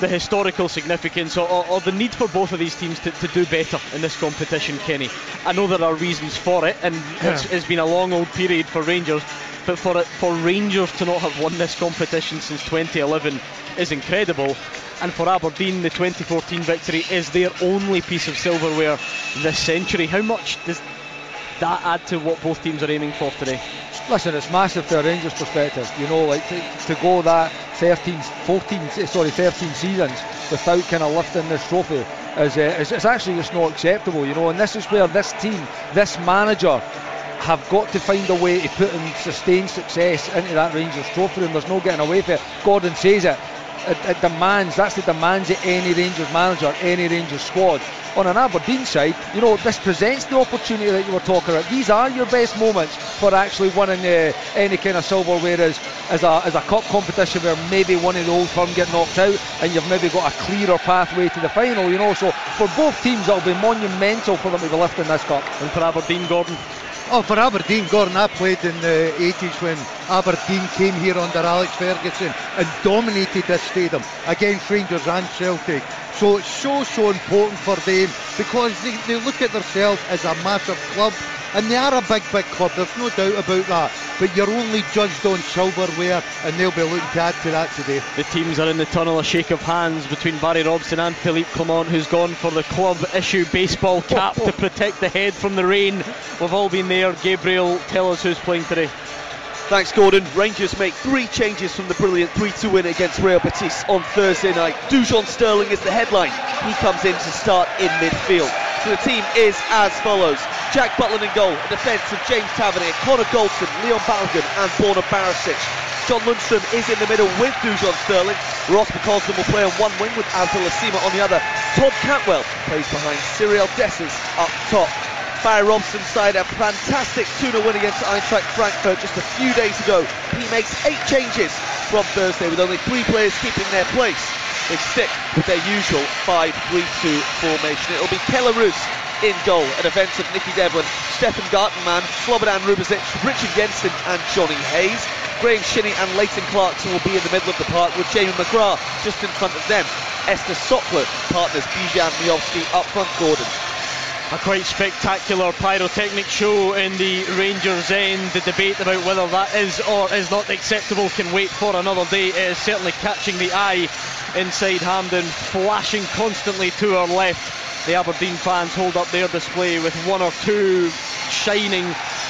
the historical significance or, or, or, the need for both of these teams to, to, do better in this competition, Kenny. I know there are reasons for it, and yeah. it's, it's been a long old period for Rangers, but for it, for Rangers to not have won this competition since 2011 is incredible. And for Aberdeen, the 2014 victory is their only piece of silverware this century. How much does that add to what both teams are aiming for today? Listen, it's massive for a Rangers perspective. You know, like to, to go that 13, 14, eh, sorry, 13 seasons without kind of lifting this trophy is, uh, is, is actually just not acceptable. You know, and this is where this team, this manager, have got to find a way to put in sustained success into that Rangers trophy room. There's no getting away from it. Gordon says it. It, it demands, that's the demands of any Rangers manager, any Rangers squad on an Aberdeen side, you know, this presents the opportunity that you were talking about. These are your best moments for actually winning uh, any kind of silverware as, as, a, as a cup competition where maybe one of the old firm get knocked out and you've maybe got a clearer pathway to the final, you know. So for both teams, it'll be monumental for them to be lifting this cup. And for Aberdeen, Gordon, Oh, for Aberdeen, Gordon, I played in eh, the 80s when Aberdeen came here under Alex Ferguson and dominated this stadium. Against Rangers and Celtic. So it's so, so important for them because they, they look at themselves as a massive club and they are a big, big club, there's no doubt about that. But you're only judged on silverware, and they'll be looking to add to that today. The teams are in the tunnel, a shake of hands between Barry Robson and Philippe Clement, who's gone for the club issue baseball cap to protect the head from the rain. We've all been there. Gabriel, tell us who's playing today. Thanks, Gordon. Rangers make three changes from the brilliant 3-2 win against Real Betis on Thursday night. Dujon Sterling is the headline. He comes in to start in midfield. So the team is as follows. Jack Butland in goal. A defence of James Tavernier, Connor Goldson, Leon Balogun and Borna Barisic. John Lundstram is in the middle with Dujon Sterling. Ross McCausland will play on one wing with Abdallah Sima on the other. Todd Cantwell plays behind Cyriel Dessers up top. Barry Robson's side a fantastic 2-0 win against Eintracht Frankfurt just a few days ago. He makes eight changes from Thursday with only three players keeping their place they stick with their usual 5-3-2 formation. It'll be Kelle Roos in goal, a defence of Nicky Devlin, Stefan Gartenmann, Slobodan Rubezic, Richard Jensen and Johnny Hayes. Graham Shinnie and Leighton Clarkson will be in the middle of the park with Jamie McGrath just in front of them. Ester Sokler partners Bojan Miovski up front Gordon. A quite spectacular pyrotechnic show in the Rangers' end. The debate about whether that is or is not acceptable can wait for another day. It is certainly catching the eye inside Hampden, flashing constantly to our left. The Aberdeen fans hold up their display with one or two shining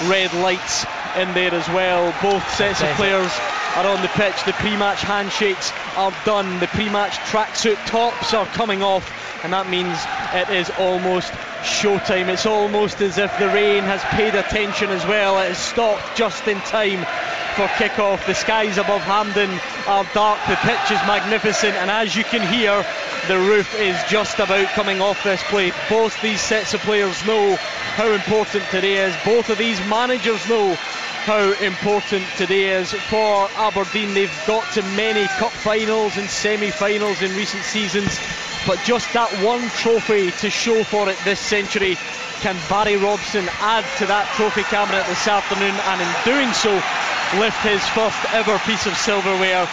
red lights in there as well. Both sets of players are on the pitch. The pre-match handshakes are done. The pre-match tracksuit tops are coming off, and that means it is almost showtime. It's almost as if the rain has paid attention as well. It has stopped just in time for kick-off. The skies above Hampden are dark, the pitch is magnificent, and as you can hear, the roof is just about coming off this play. Both these sets of players know how important today is. Both of these managers know how important today is for Aberdeen. They've got to many cup finals and semi finals in recent seasons, but just that one trophy to show for it this century. Can Barry Robson add to that trophy cabinet this afternoon and in doing so lift his first ever piece of silverware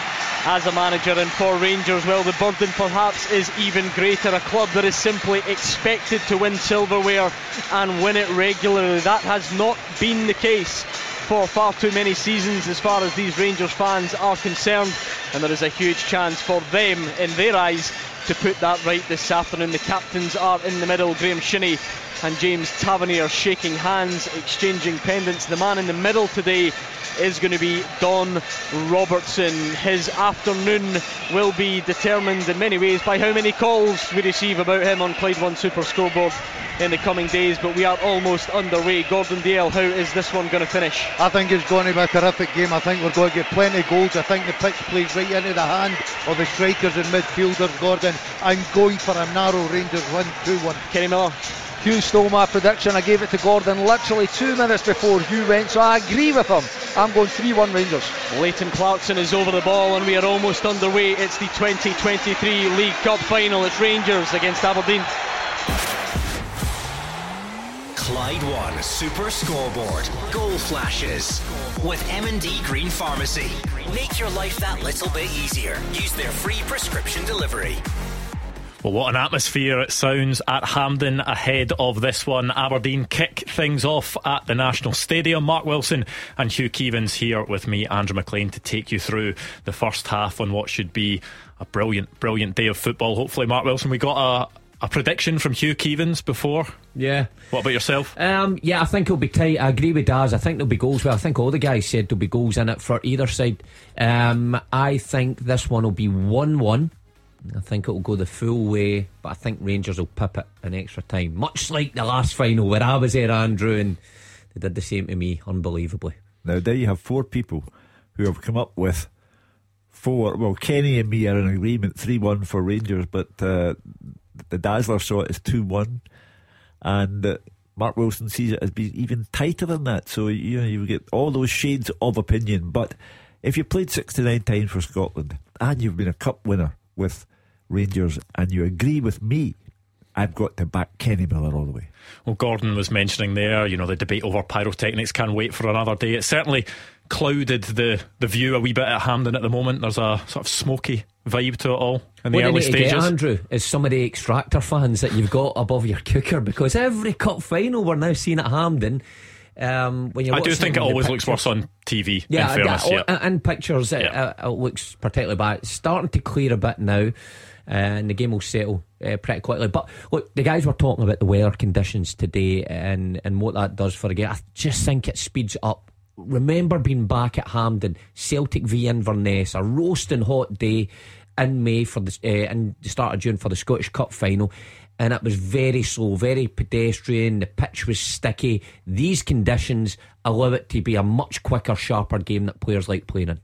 as a manager and for Rangers well the burden perhaps is even greater a club that is simply expected to win silverware and win it regularly that has not been the case for far too many seasons as far as these Rangers fans are concerned and there is a huge chance for them in their eyes to put that right this afternoon the captains are in the middle Graham Shinnie and James Tavernier shaking hands, exchanging pendants. The man in the middle today is going to be Don Robertson. His afternoon will be determined in many ways by how many calls we receive about him on Clyde One Super Scoreboard in the coming days, but we are almost underway. Gordon Dalziel, how is this one going to finish? I think it's going to be a terrific game. I think we're going to get plenty of goals. I think the pitch plays right into the hand of the strikers and midfielders, Gordon. I'm going for a narrow Rangers win 2 1. Kenny Miller. Hugh stole my prediction. I gave it to Gordon literally two minutes before Hugh went, so I agree with him. I'm going 3 1 Rangers. Leighton Clarkson is over the ball, and we are almost underway. It's the 2023 League Cup final. It's Rangers against Aberdeen. Clyde One Super Scoreboard. Goal flashes with M&D Green Pharmacy. Make your life that little bit easier. Use their free prescription delivery. Well, what an atmosphere it sounds at Hampden ahead of this one. Aberdeen kick things off at the National Stadium. Mark Wilson and Hugh Keevins here with me, Andrew Maclean, to take you through the first half on what should be a brilliant, brilliant day of football. Hopefully, Mark Wilson, we got a, a prediction from Hugh Keevins before. Yeah. What about yourself? Um, yeah, I think it'll be tight. I agree with Daz. I think there'll be goals. Well, I think all the guys said there'll be goals in it for either side. Um, I think this one will be 1 1. I think it'll go the full way, but I think Rangers will pip it in extra time. Much like the last final where I was there, Andrew, and they did the same to me, unbelievably. Now, there you have four people who have come up with four. Well, Kenny and me are in agreement 3 1 for Rangers, but uh, the Dazzler saw it as 2 1. And uh, Mark Wilson sees it as being even tighter than that. So, you know, you get all those shades of opinion. But if you played 69 times for Scotland and you've been a cup winner with Rangers and you agree with me, I've got to back Kenny Miller all the way. Well, Gordon was mentioning there, you know, the debate over pyrotechnics can't wait for another day. It certainly clouded the, the view a wee bit at Hampden at the moment. There's a sort of smoky vibe to it all in what the early need to stages. get, Andrew, is some of the extractor fans that you've got above your cooker because every cup final we're now seeing at Hampden. Um, when you I do think it always looks worse on TV. Yeah, in fairness, yeah, yeah. and pictures it, Yeah. uh, it looks particularly bad. It's starting to clear a bit now, uh, and the game will settle uh, pretty quickly. But look, the guys were talking about the weather conditions today and and what that does for the game. I just think it speeds up. Remember being back at Hampden, Celtic v Inverness, a roasting hot day in May for the uh, in the start of June for the Scottish Cup final. And it was very slow, very pedestrian. The pitch was sticky. These conditions allow it to be a much quicker, sharper game that players like playing in.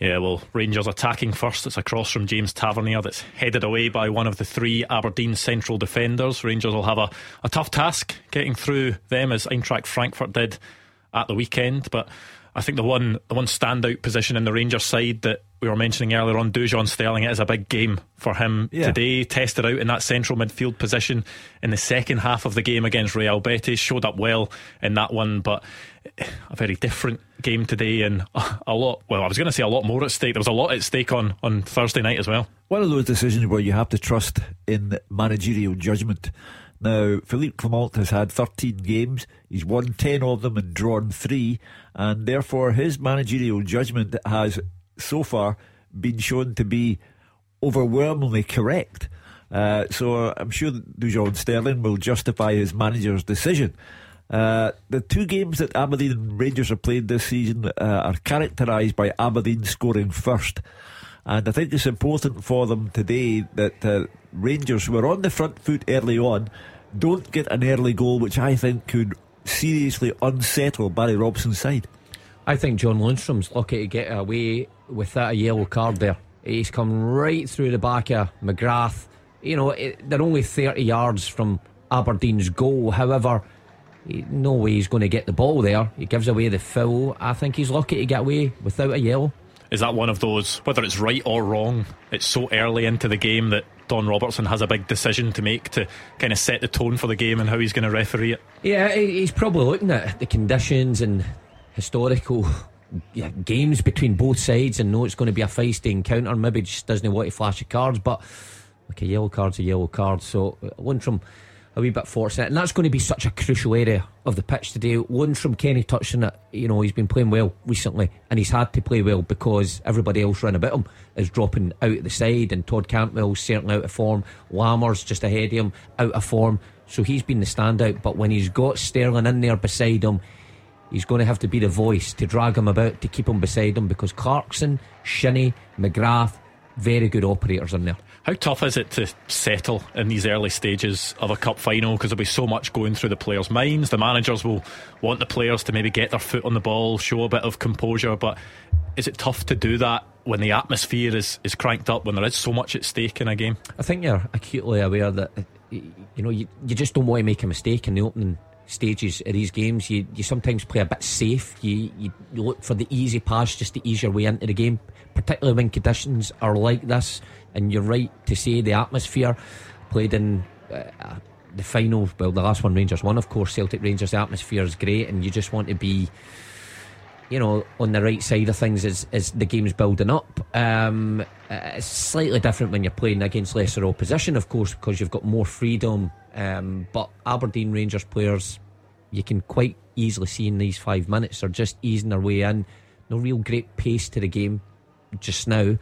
Yeah, well, Rangers attacking first. It's across from James Tavernier that's headed away by one of the three Aberdeen central defenders. Rangers will have a, a tough task getting through them as Eintracht Frankfurt did at the weekend. But I think the one the one standout position in the Rangers side that we were mentioning earlier on, Dujon Sterling, it is a big game for him Yeah. today. Tested out in that central midfield position in the second half of the game against Real Betis. Showed up well in that one, but a very different game today and a lot, well, I was going to say a lot more at stake. There was a lot at stake on, on Thursday night as well. One of those decisions where you have to trust in managerial judgment. Now, Philippe Clement has had 13 games. He's won 10 of them and drawn 3. And therefore, his managerial judgment has so far been shown to be overwhelmingly correct. Uh, so I'm sure Dujon Sterling will justify his manager's decision. Uh, the two games that Aberdeen and Rangers have played this season uh, are characterised by Aberdeen scoring first. And I think it's important for them today that uh, Rangers, were on the front foot early on, don't get an early goal, which I think could seriously unsettle Barry Robson's side. I think John Lundstram's lucky to get away with that yellow card there. He's come right through the back of McGrath you know, it, they're only 30 yards from Aberdeen's goal. However, no way he's going to get the ball there. He gives away the foul. I think he's lucky to get away without a yellow. Is that one of those, whether it's right or wrong, it's so early into the game that Don Robertson has a big decision to make to kind of set the tone for the game and how he's going to referee it? Yeah, he's probably looking at the conditions and historical games between both sides and know it's going to be a feisty encounter. Maybe just doesn't want to flash the cards, but okay, yellow card's a yellow card. So one from a wee bit fortunate, and that's going to be such a crucial area of the pitch today. One from Kenny touching it, you know, he's been playing well recently, and he's had to play well because everybody else around about him is dropping out of the side, and Todd Cantwell's certainly out of form. Lammers just ahead of him, out of form, so he's been the standout. But when he's got Sterling in there beside him, he's going to have to be the voice to drag him about to keep him beside him because Clarkson, Shinnie, McGrath, very good operators in there. How tough is it to settle in these early stages of a cup final? Because there'll be so much going through the players' minds. The managers will want the players to maybe get their foot on the ball, show a bit of composure. But is it tough to do that when the atmosphere is, is cranked up, when there is so much at stake in a game? I think you're acutely aware that uh, you know you, you just don't want to make a mistake in the opening stages of these games. You you sometimes play a bit safe. You you look for the easy pass just to ease your way into the game, particularly when conditions are like this and you're right to say the atmosphere played in uh, the final. Well, the last one Rangers won, of course. Celtic Rangers. The atmosphere is great, and you just want to be, you know, on the right side of things as as the game's building up. Um, uh, it's slightly different when you're playing against lesser opposition, of course, because you've got more freedom. Um, but Aberdeen Rangers players, you can quite easily see in these five minutes are just easing their way in. No real great pace to the game just now.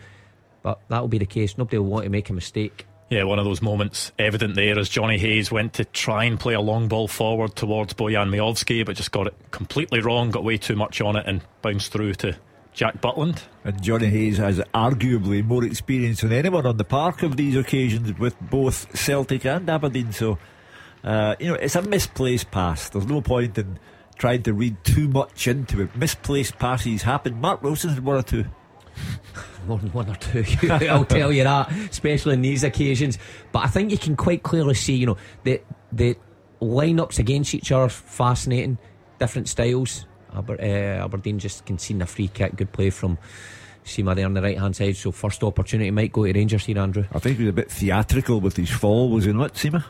But that'll be the case. Nobody will want to make a mistake. Yeah, one of those moments evident there as Johnny Hayes went to try and play a long ball forward towards Bojan Miovski, but just got it completely wrong, got way too much on it, and bounced through to Jack Butland. And Johnny Hayes has arguably more experience than anyone on the park of these occasions with both Celtic and Aberdeen. So, uh, you know, it's a misplaced pass. There's no point in trying to read too much into it. Misplaced passes happen. Mark Wilson had one or two more than one or two. (laughs) I'll tell you that, especially in these occasions. But I think you can quite clearly see, you know, the the lineups against each other fascinating, different styles. Aber, uh, Aberdeen just conceding a free kick, good play from Sima there on the right hand side. So first opportunity might go to Rangers here, Andrew. I think he was a bit theatrical with his fall, was he not, Sima?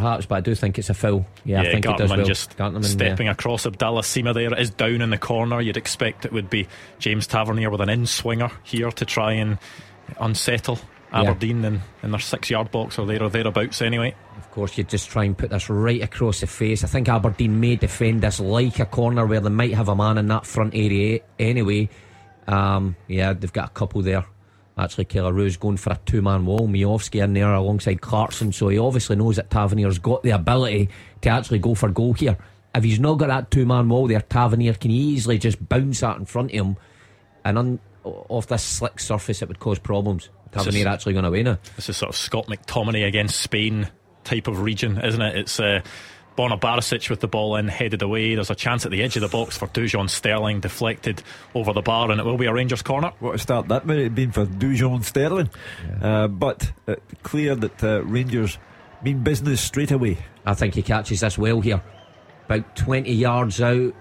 Perhaps, but I do think it's a foul. Yeah, yeah I think Gartenmann it does well. just Gartenmann, stepping yeah. across Abdallah Sima there. It is down in the corner. You'd expect it would be James Tavernier with an in swinger here to try and unsettle Aberdeen yeah. in, in their six yard box or there or thereabouts anyway. Of course, you'd just try and put this right across the face. I think Aberdeen may defend this like a corner where they might have a man in that front area anyway. Um, yeah, they've got a couple there. Actually, Keller Kelle Roos's going for a two man wall. Miovski in there alongside Clarkson, so he obviously knows that Tavernier's got the ability to actually go for goal here. If he's not got that two man wall there, Tavernier can easily just bounce that in front of him, and on, off this slick surface, it would cause problems. Tavernier actually going to win it. This is sort of Scott McTominay against Spain type of region, isn't it? It's. Uh, Borna Barisic with the ball in, headed away. There's a chance at the edge of the box for Dujon Sterling, deflected over the bar, and it will be a Rangers corner. What a start that might have been for Dujon Sterling. Yeah. Uh, but uh, clear that uh, Rangers mean business straight away. I think he catches this well here. About 20 yards out,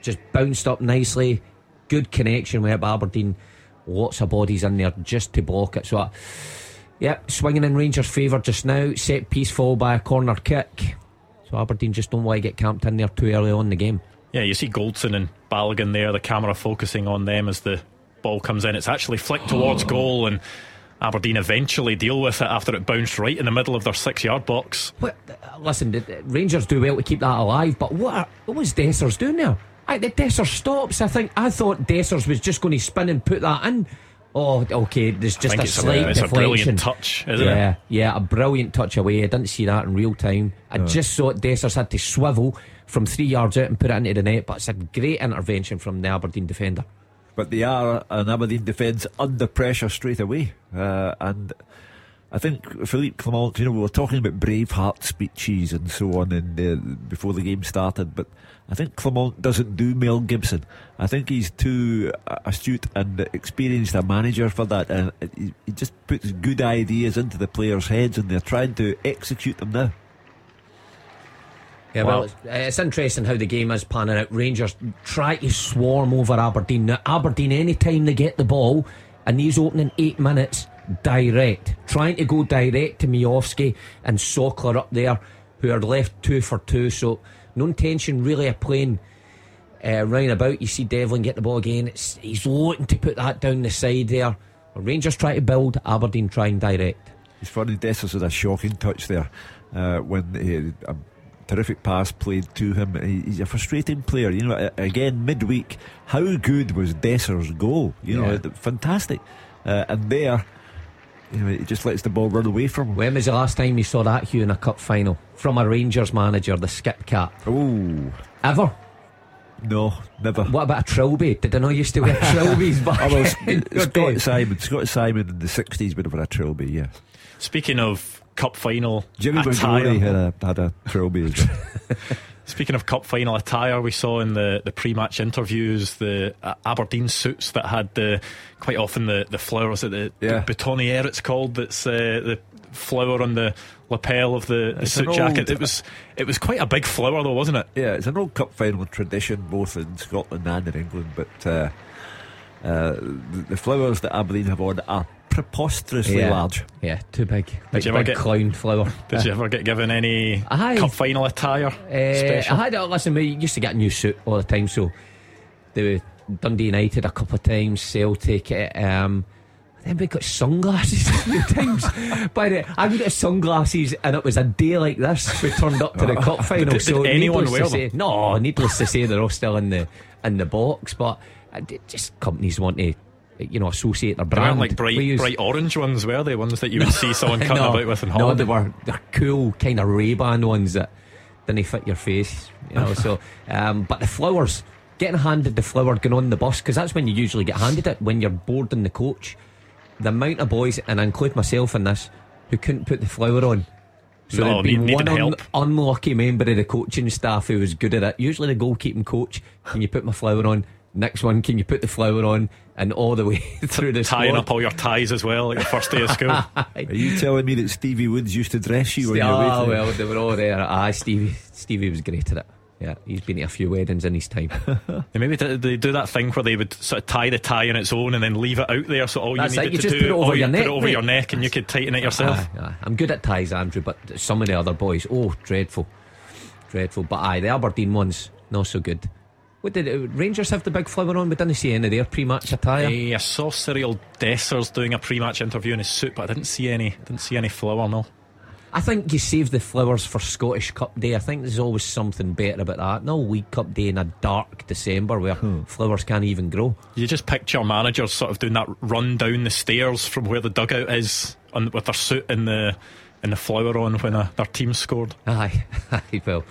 just bounced up nicely. Good connection with Aberdeen. Lots of bodies in there just to block it. So, uh, yeah, swinging in Rangers' favour just now. Set piece fall by a corner kick. So Aberdeen just don't want to get camped in there too early on in the game. Yeah, you see Goldson and Balogun there, the camera focusing on them as the ball comes in. It's actually flicked towards oh. goal and Aberdeen eventually deal with it after it bounced right in the middle of their six yard box. What, listen, the Rangers do well to keep that alive, but what, are, what was Dessers doing there? I, the Dessers stops. I think I thought Dessers was just going to spin and put that in. Oh, okay. There's just a slight a, it's deflection. a brilliant touch, isn't yeah, it? Yeah, a brilliant touch away. I didn't see that in real time. I oh. just saw it. Dessers had to swivel from three yards out and put it into the net, but it's a great intervention from the Aberdeen defender. But they are an Aberdeen defence under pressure straight away, uh, and I think Philippe Clement, you know, we were talking about brave Braveheart speeches and so on in the, before the game started, but I think Clement doesn't do Mel Gibson. I think he's too uh, astute and experienced a manager for that, and he, he just puts good ideas into the players' heads, and they're trying to execute them now. Yeah, well, it's, uh, it's, interesting how the game is panning out. Rangers try to swarm over Aberdeen. Now, Aberdeen, any time they get the ball in these opening eight minutes, direct. Trying to go direct to Miovski and Sokler up there, who are left two for two. So no intention really of playing uh, round about. You see Devlin get the ball again. It's, he's looking to put that down the side there. Rangers try to build, Aberdeen try and direct. It's funny, Dessers had a shocking touch there uh, when he, a terrific pass played to him. He's a frustrating player. You know, again, midweek, how good was Dessers' goal? You know, fantastic. Uh, and there, you know, he just lets the ball run away from him. When was the last time you saw that, Hugh, in a cup final? From a Rangers manager, the skip cap. Oh. Ever? No, never. What about a trilby? Did I know you used to wear trilbies back? oh, well, Scot Symon, Scot Symon in the sixties would have had a trilby. Yeah. Speaking of cup final, Jimmy McGrory had a had a trilby. (laughs) Speaking of cup final attire, we saw in the, the pre match interviews the uh, Aberdeen suits that had the quite often the, the flowers, the, yeah. the boutonniere it's called, that's uh, the flower on the lapel of the, the suit jacket. It was (laughs) it was quite a big flower though, wasn't it? Yeah, it's an old cup final tradition both in Scotland and in England, but uh, uh, the, the flowers that Aberdeen have on are preposterously yeah. large. Yeah, too big. Did you ever big get clown flower? (laughs) Did you ever get given any I, cup final attire? Uh, I had. Uh, listen, we used to get a new suit all the time. So the Dundee United a couple of times, Celtic. Eh, um, then we got sunglasses (laughs) times. By the I got sunglasses, and it was a day like this. We turned up to the (laughs) cup final. Did, so did anyone wear them? Say, no, needless to say, they're all still in the in the box. But uh, just companies want to you know, associate their brand. Like bright, bright orange ones, were they? Ones that you would (laughs) see someone cutting no, about with in Holland. No, they were they're cool, kind of Ray Ban ones that didn't fit your face, you know. so, um, but the flowers, getting handed the flower, going on the bus, because that's when you usually get handed it when you're boarding the coach. The amount of boys, and I include myself in this, who couldn't put the flower on. So no, there'd be one un- unlucky member of the coaching staff who was good at it. Usually the goalkeeping coach, can you put my flower on? Next one, can you put the flower on? And all the way (laughs) through the tying squad. up all your ties as well, like the first day of school. (laughs) Are you telling me that Stevie Woods used to dress you when you were Oh well, they were all there. Ah, Stevie, Stevie was great at it. Yeah, he's been to a few weddings in his time. (laughs) maybe they do that thing where they would sort of tie the tie on its own and then leave it out there. So all That's you needed you to do, put it over your neck, put it over your neck, and you could tighten it yourself. Aye, aye. I'm good at ties, Andrew, but some of the other boys, oh, dreadful, dreadful. But aye, the Aberdeen ones, not so good. What did uh, Rangers have the big flower on? We didn't see any of their pre-match attire. Hey, I saw Cyriel Dessers doing a pre-match interview in his suit, but I didn't see any. Didn't see any flower. No. I think you save the flowers for Scottish Cup Day. I think there's always something better about that. No League Cup Day in a dark December where hmm. flowers can't even grow. You just picture managers sort of doing that run down the stairs from where the dugout is on, with their suit and the and the flower on when a, uh, their team scored. Aye, (laughs) aye, well.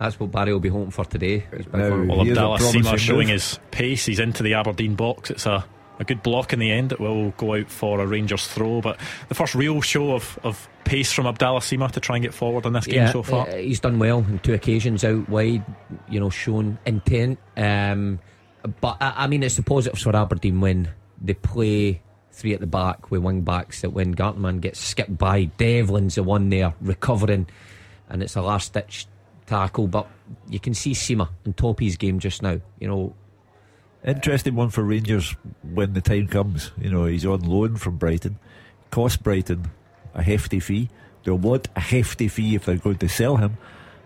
That's what Barry will be hoping for today. Now, well, Abdallah Sima showing his pace. He's into the Aberdeen box. It's a a good block in the end. It will go out for a Rangers throw, but the first real show of, of pace from Abdallah Sima to try and get forward in this game yeah, so far. He's done well in two occasions out wide, you know, shown intent. Um, but I, I, mean, it's the positives for Aberdeen when they play three at the back with wing backs. That when Gartenmann gets skipped by, Devlin's the one there recovering, and it's a last ditch tackle. But you can see Sima on top of his game just now. You know, Interesting one for Rangers when the time comes. You know, he's on loan from Brighton. Cost Brighton a hefty fee. They'll want a hefty fee if they're going to sell him,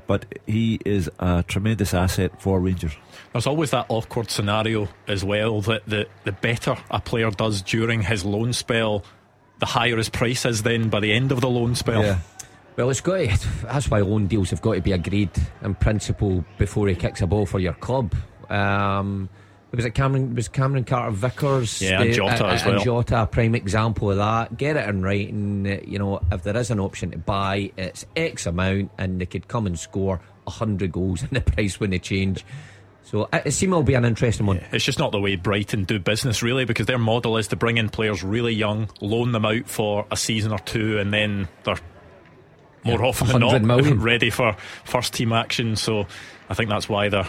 but he is a tremendous asset for Rangers. There's always that awkward scenario as well that the, the better a player does during his loan spell, the higher his price is then by the end of the loan spell. Yeah. Well, it's got to, that's why loan deals have got to be agreed in principle before he kicks a ball for your club. Um, it was it Cameron was Cameron Carter Vickers yeah and eh, Jota uh, as well and Jota a prime example of that get it in writing eh, you know if there is an option to buy it's X amount and they could come and score 100 goals (laughs) in the price when they change So it seems will be an interesting one. Yeah, it's just not the way Brighton do business, really, because their model is to bring in players really young, loan them out for a season or two, and then they're more yeah, often than not million. (laughs) ready for first team action. So I think that's why there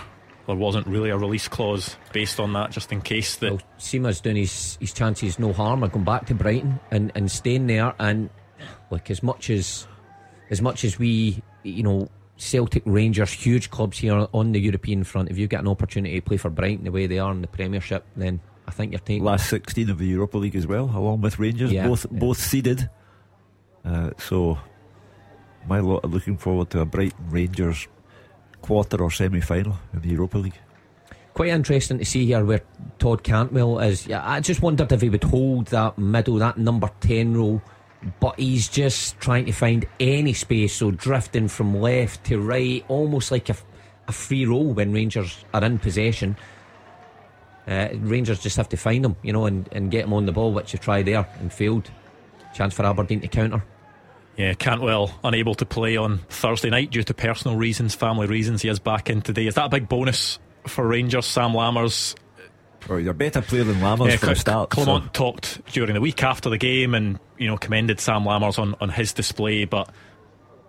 there wasn't really a release clause based on that, just in case that. Well, Sima's doing his, his chances no harm of going back to Brighton and, and staying there. And like as much as as much as we, you know, Celtic, Rangers, huge clubs here on the European front. If you get an opportunity to play for Brighton the way they are in the Premiership, then I think you're taking last 16 of the Europa League as well, along with Rangers, yeah, both yeah. both seeded. Uh, so my lot are looking forward to a Brighton Rangers quarter or semi final in the Europa League. Quite interesting to see here where Todd Cantwell is. Yeah, I just wondered if he would hold that middle, that number 10 role, but he's just trying to find any space, so drifting from left to right, almost like a, a free roll when Rangers are in possession. Uh, Rangers just have to find him, you know, and, and get him on the ball, which you tried there and failed. Chance for Aberdeen to counter. Yeah, Cantwell unable to play on Thursday night due to personal reasons, family reasons. He is back in today. Is that a big bonus for Rangers? Sam Lammers. Well, you're a better player than Lammers yeah, for a start. Clement so. talked during the week after the game and you know commended Sam Lammers on, on his display, but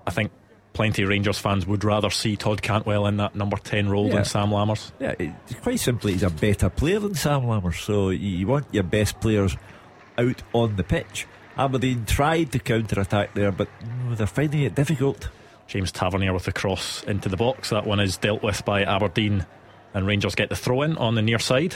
I think plenty of Rangers fans would rather see Todd Cantwell in that number 10 role yeah. than Sam Lammers. Yeah, quite simply, he's a better player than Sam Lammers, so you want your best players out on the pitch. Aberdeen tried to counter attack there, but they're finding it difficult. James Tavernier with the cross into the box. That one is dealt with by Aberdeen, and Rangers get the throw in on the near side.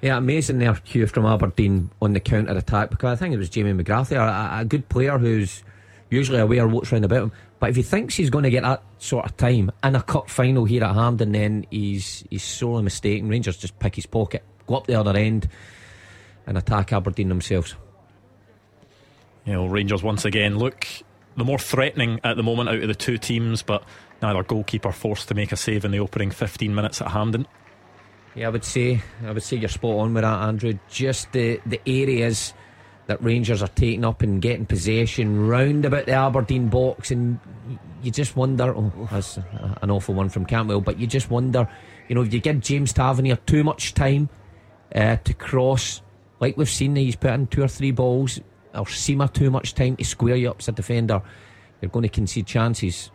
Yeah, amazing there, Hugh, from Aberdeen on the counter attack because I think it was Jamie McGrath a, a good player who's usually aware of what's round about him. But if he thinks he's going to get that sort of time in a cup final here at Hampden, then he's he's sorely mistaken. Rangers just pick his pocket, go up the other end, and attack Aberdeen themselves you know, Rangers once again look the more threatening at the moment out of the two teams, but neither goalkeeper forced to make a save in the opening 15 minutes at Hampden. Yeah, I would say I would say you're spot on with that, Andrew. Just the the areas that Rangers are taking up and getting possession round about the Aberdeen box, and you just wonder. Oh, that's an awful one from Cantwell, but you just wonder. You know, if you give James Tavernier too much time uh, to cross, like we've seen, he's put in two or three balls or Sima too much time to square you up as a defender, you're going to concede chances.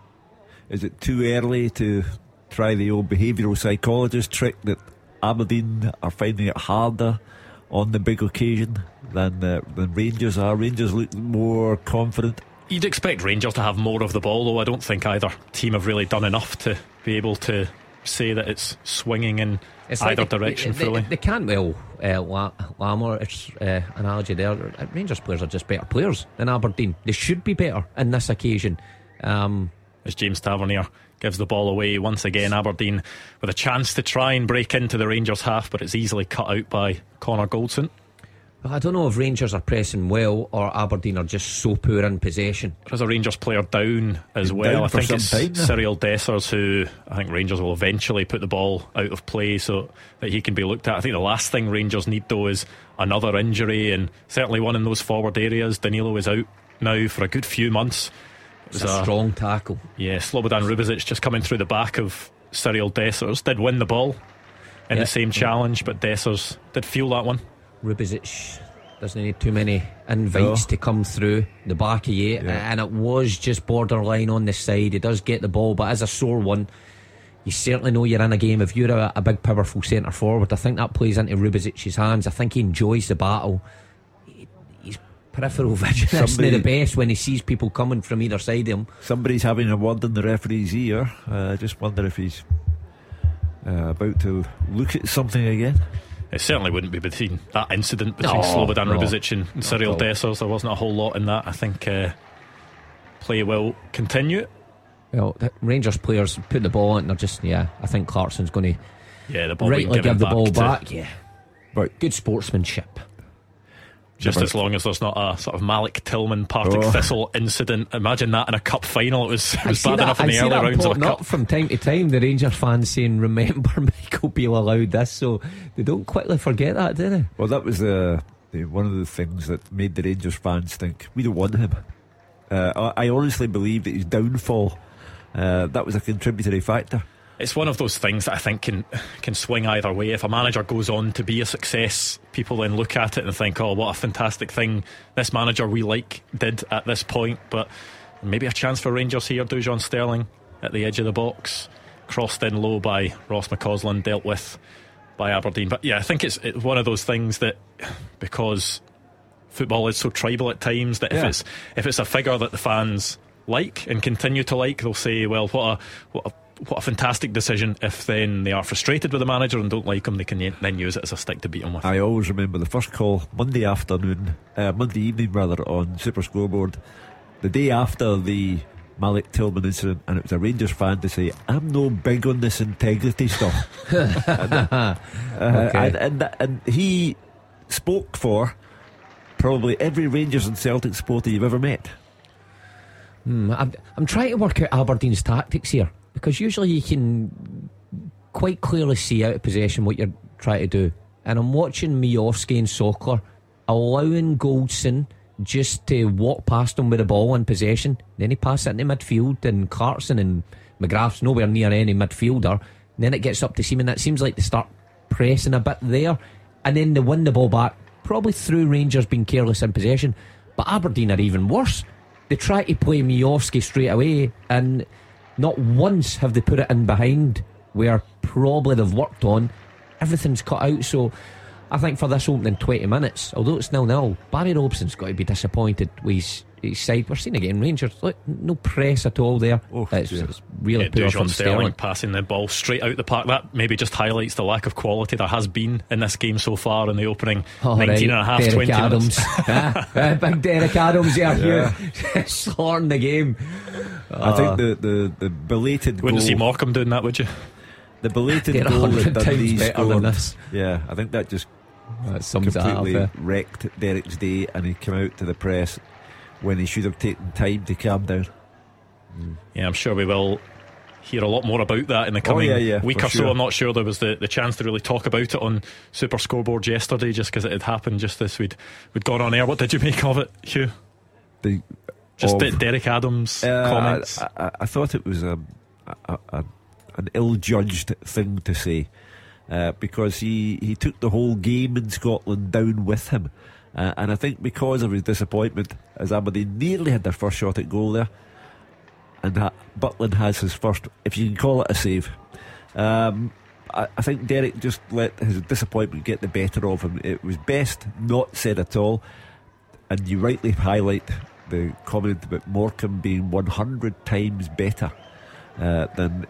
Is it too early to try the old behavioural psychologist trick that Aberdeen are finding it harder on the big occasion than uh, than Rangers are? Rangers look more confident. You'd expect Rangers to have more of the ball, though I don't think either team have really done enough to be able to say that it's swinging in it's either like the, direction the, fully. They can't well uh, Lamar uh, analogy there. Rangers players are just better players than Aberdeen. They should be better in this occasion. Um, As James Tavernier gives the ball away once again, Aberdeen with a chance to try and break into the Rangers half, but it's easily cut out by Connor Goldson. I don't know if Rangers are pressing well or Aberdeen are just so poor in possession. There's a Rangers player down as He's well. Down I think it's time, Cyriel Dessers who I think Rangers will eventually put the ball out of play so that he can be looked at. I think the last thing Rangers need though is another injury and certainly one in those forward areas. Danilo is out now for a good few months. It was it's a, a strong tackle. Yeah, Slobodan Rubezic just coming through the back of Cyriel Dessers did win the ball in the same challenge, but Dessers did feel that one. Rubezic doesn't need too many invites no. to come through the back of you, yeah. and it was just borderline on the side. He does get the ball, but as a sore one, you certainly know you're in a game. If you're a, a big, powerful centre forward, I think that plays into Rubezic's hands. I think he enjoys the battle. He, he's peripheral (laughs) vision isn't the best when he sees people coming from either side of him. Somebody's having a word in the referee's ear. Uh, I just wonder if he's uh, about to look at something again. It certainly wouldn't be between that incident between no, Slobodan no, Rubezic and Cyriel Dessers. There wasn't a whole lot in that. I think uh, play will continue. Well, Rangers players put the ball in. They're just yeah. I think Clarkson's going to yeah the ball rightly give the ball back. To, yeah, But Good sportsmanship. Just as long as there's not a sort of Malik Tillman Partick oh. Thistle incident. Imagine that in a cup final. It was, (laughs) it was bad that, enough in the early rounds of a cup. from time to time, the Rangers fans saying, "Remember, (laughs) Michael Beale allowed this," so they don't quickly forget that, do they? Well, that was the, the one of the things that made the Rangers fans think we don't want him. Uh, I, I honestly believe that his downfall uh, that was a contributory factor. It's one of those things that I think can can swing either way. If a manager goes on to be a success, people then look at it and think, "Oh, what a fantastic thing this manager we like did at this point." But maybe a chance for Rangers here. Dujon Sterling at the edge of the box, crossed in low by Ross McCausland, dealt with by Aberdeen. But yeah, I think it's, it's one of those things that because football is so tribal at times that if Yeah. it's if it's a figure that the fans like and continue to like, they'll say, "Well, what a what a what a fantastic decision. If then they are frustrated with the manager and don't like him, they can then use it as a stick to beat him with. I always remember the first call Monday afternoon, uh, Monday evening rather, on Super Scoreboard, the day after the Malik Tillman incident, and it was a Rangers fan to say, "I'm no big on this integrity stuff," and, (laughs) (laughs) uh, Okay. and, and, and he spoke for probably every Rangers and Celtic supporter you've ever met. Hmm, I'm, I'm trying to work out Aberdeen's tactics here because usually you can quite clearly see out of possession what you're trying to do. And I'm watching Miovski and Sokler allowing Goldson just to walk past him with the ball in possession. Then he passes it into midfield, and Clarkson and McGrath's nowhere near any midfielder. And then it gets up to Sima. That seems like they start pressing a bit there. And then they win the ball back, probably through Rangers being careless in possession. But Aberdeen are even worse. They try to play Miovski straight away, and not once have they put it in behind where probably they've worked on. Everything's cut out. So I think for this opening 20 minutes, although it's nil nil, Barry Robson's got to be disappointed with his, his side. We're seeing again Rangers. Look, no press at all there. it's, it's really Yeah, poor Dujon from Sterling Sterling. passing the ball straight out the park. That maybe just highlights the lack of quality there has been in this game so far in the opening All 19 right, and a half, Derek 20 Adams. minutes. (laughs) Ah, ah, big Derek Adams here, here. (laughs) slaughtering the game. I Uh, think the, the, the belated Wouldn't goal, see Morecambe doing that, would you? The belated They're goal that hundred times Dundee better than scored. this. Yeah, I think that just That sums up. completely wrecked Derek's day, and he came out to the press when he should have taken time to calm down. Yeah, I'm sure we will hear a lot more about that in the Oh, coming yeah, yeah, week for or so. I'm not sure there was the, the chance to really talk about it on Super Scoreboard yesterday just because it had happened just this we'd, we'd gone on air. What did you make of it, Hugh? The Just of- Derek Adams' Uh, comments. I, I, I thought it was a, a, a, an ill-judged thing to say uh, because he, he took the whole game in Scotland down with him, uh, and I think because of his disappointment, as Aberdeen nearly had their first shot at goal there, and ha- Butland has his first, if you can call it a save. Um, I, I think Derek just let his disappointment get the better of him. It was best not said at all and you rightly highlight the comment about Morecambe being 100 times better uh, than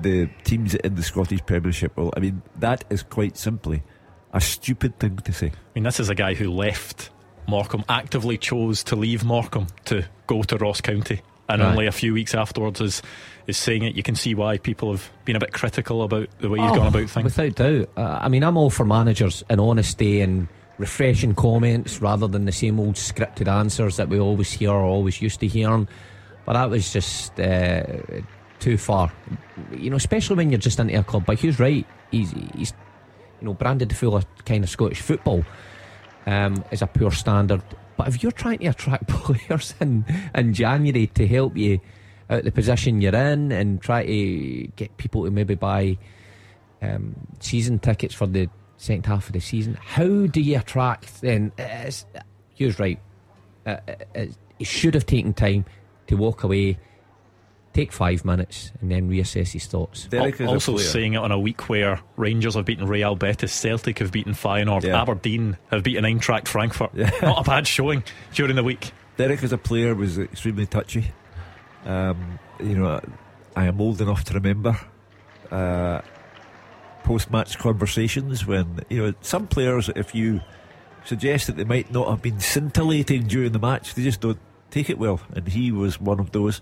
the teams in the Scottish Premiership. Well, I mean, that is quite simply a stupid thing to say. I mean, this is a guy who left Morecambe, actively chose to leave Morecambe to go to Ross County, and Right. only a few weeks afterwards is is saying it. You can see why people have been a bit critical about the way he's Oh, gone about things. Without doubt. Uh, I mean, I'm all for managers and honesty and refreshing comments rather than the same old scripted answers that we always hear or always used to hear. But that was just uh, too far. You know, especially when you're just into a club. But Hugh's right. He's, he's you know, branded the full of kind of Scottish football um, is a poor standard. But if you're trying to attract (laughs) players in, in January to help you out the position you're in and try to get people to maybe buy um, season tickets for the second half of the season, how do you attract then? It's, Hugh's right. Uh, uh, he should have taken time to walk away, take five minutes, and then reassess his thoughts. Derek is Al- also saying it on a week where Rangers have beaten Real Betis, Celtic have beaten Feyenoord, Yeah. Aberdeen have beaten Eintracht Frankfurt. Yeah. (laughs) Not a bad showing during the week. Derek as a player was extremely touchy. Um, you know, I am old enough to remember uh, post-match conversations when you know some players, if you suggest that they might not have been scintillating during the match, they just don't take it well, and he was one of those.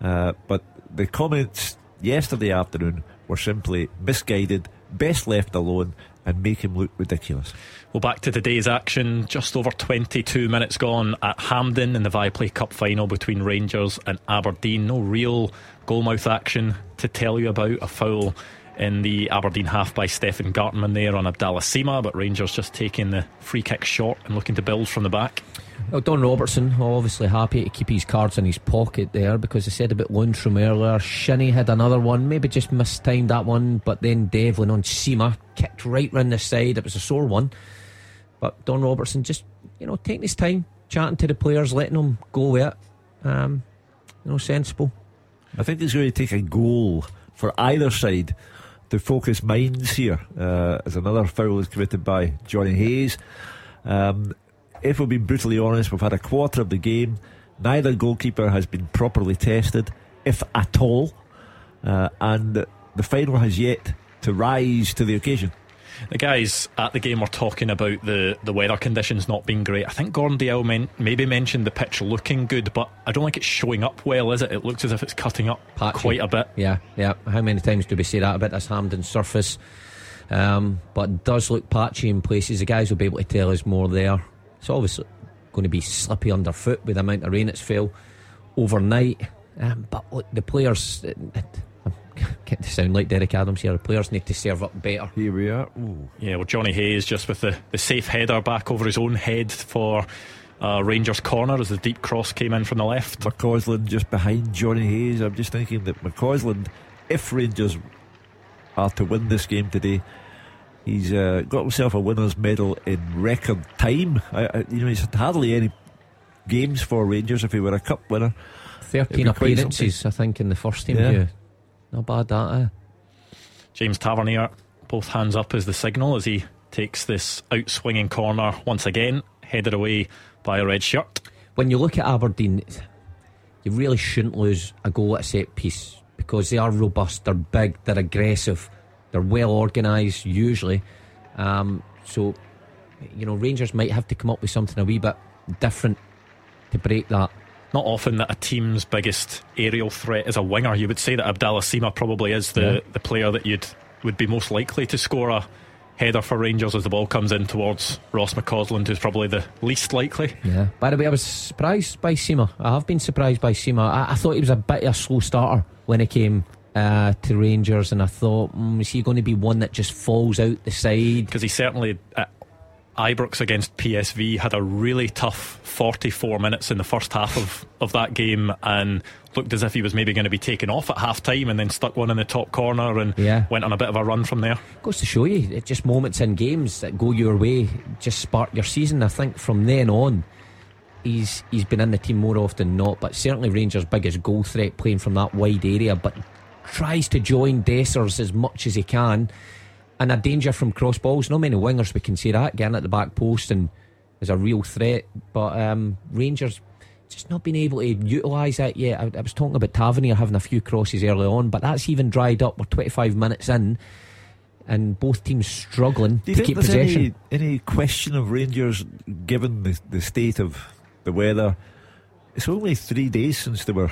Uh, but the comments yesterday afternoon were simply misguided, best left alone, and make him look ridiculous. Well, back to today's action. Just over 22 minutes gone at Hampden in the Viaplay Cup final between Rangers and Aberdeen. No real goalmouth action to tell you about. A foul in the Aberdeen half by Stefan Gartenmann there on Abdallah Sima, but Rangers just taking the free kick short and looking to build from the back. Well, Don Robertson, obviously happy to keep his cards in his pocket there because I said about Lundstram earlier. Shinnie had another one, maybe just mistimed that one, but then Devlin on Sima kicked right round the side. It was a sore one. But Don Robertson just, you know, taking his time, chatting to the players, letting them go with it. Um, you know, sensible. I think it's going to take a goal for either side to focus minds here. Uh, as another foul is committed by Johnny Hayes. Um, if we're being brutally honest, we've had a quarter of the game. Neither goalkeeper has been properly tested, if at all. Uh, and the final has yet to rise to the occasion. The guys at the game were talking about the, the weather conditions not being great. I think Gordon men- maybe mentioned the pitch looking good, but I don't think it's showing up well, is it? It looks as if it's cutting up Patchy. quite a bit. Yeah, yeah. How many times do we say that about this Hampden surface? Um, but it does look patchy in places. The guys will be able to tell us more there. It's obviously going to be slippy underfoot with the amount of rain it's fell overnight. Um, but look, the players. Getting to sound like Derek Adams here. The players need to serve up better. Here we are. Ooh. Yeah, well, Johnny Hayes just with the, the safe header back over his own head for uh, Rangers corner as the deep cross came in from the left. McCausland just behind Johnny Hayes. I'm just thinking that McCausland, if Rangers are to win this game today, he's uh, got himself a winner's medal in record time. I, I, you know, he's had hardly any games for Rangers if he were a cup winner. 13 appearances, I think, in the first team. Yeah. Not bad, that. Eh? James Tavernier, both hands up as the signal as he takes this outswinging corner once again, headed away by a red shirt. when you look at Aberdeen, you really shouldn't lose a goal at a set piece because they are robust, they're big, they're aggressive, they're well organised usually. Um, so, you know, Rangers might have to come up with something a wee bit different to break that. Not often that a team's biggest aerial threat is a winger. You would say that Abdallah Sima probably is the, Yeah. the player that you'd would be most likely to score a header for Rangers as the ball comes in towards Ross McCausland, who's probably the least likely. Yeah. By the way, I was surprised by Sima. I have been surprised by Sima. I, I thought he was a bit of a slow starter when he came uh, to Rangers, and I thought, mm, is he going to be one that just falls out the side? because he certainly at Ibrox against PSV had a really tough 44 minutes in the first half of, of that game and looked as if he was maybe going to be taken off at half time and then stuck one in the top corner and Yeah. went on a bit of a run from there. Goes to show you, it's just moments in games that go your way just spark your season. I think from then on, he's he's been in the team more often than not. But certainly Rangers' biggest goal threat playing from that wide area, but tries to join Dessers as much as he can, and a danger from cross balls. Not many wingers we can see that getting at the back post and is a real threat. But um, Rangers. Just not been able to utilise that yet. I, I was talking about Tavernier having a few crosses early on, but that's even dried up. We're 25 minutes in, and both teams struggling Do you to think keep there's possession. any, any question of Rangers, given the, the state of the weather? It's only three days since they were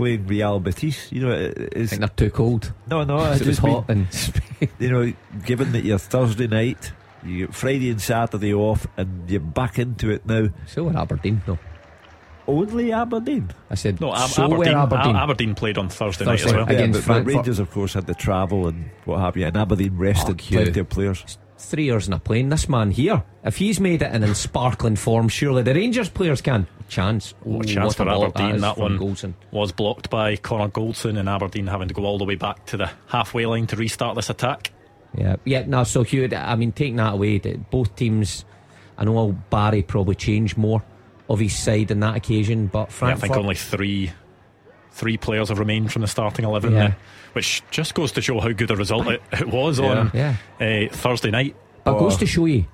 playing Real Betis. You know, it- I it's think they're too cold. no, no. I it was just mean, hot in Spain. (laughs) you know, given that you're Thursday night, you get Friday and Saturday off, and you're back into it now. So we're Aberdeen, no. Only Aberdeen. I said, No, Ab- so Aberdeen, Aberdeen. A- Aberdeen played on Thursday, Thursday. night as well. Yeah. Against but, but Rangers, of course, had the travel and what have you, and Aberdeen rested Fuck you. plenty of players. Three years in a plane. This man here, if he's made it in in sparkling form, surely the Rangers players can. Chance. What a chance what for a ball Aberdeen, that from one. Goldson. Was blocked by Connor Goldson and Aberdeen having to go all the way back to the halfway line to restart this attack. Yeah, yeah. No, so Hugh, I mean, taking that away, both teams. I know Barry probably changed more of his side on that occasion, but Yeah, I think only three three players have remained from the starting 11 Yeah. there, which just goes to show how good a result it, it was Yeah. on Yeah. uh, Thursday night. But it goes Oh. to show you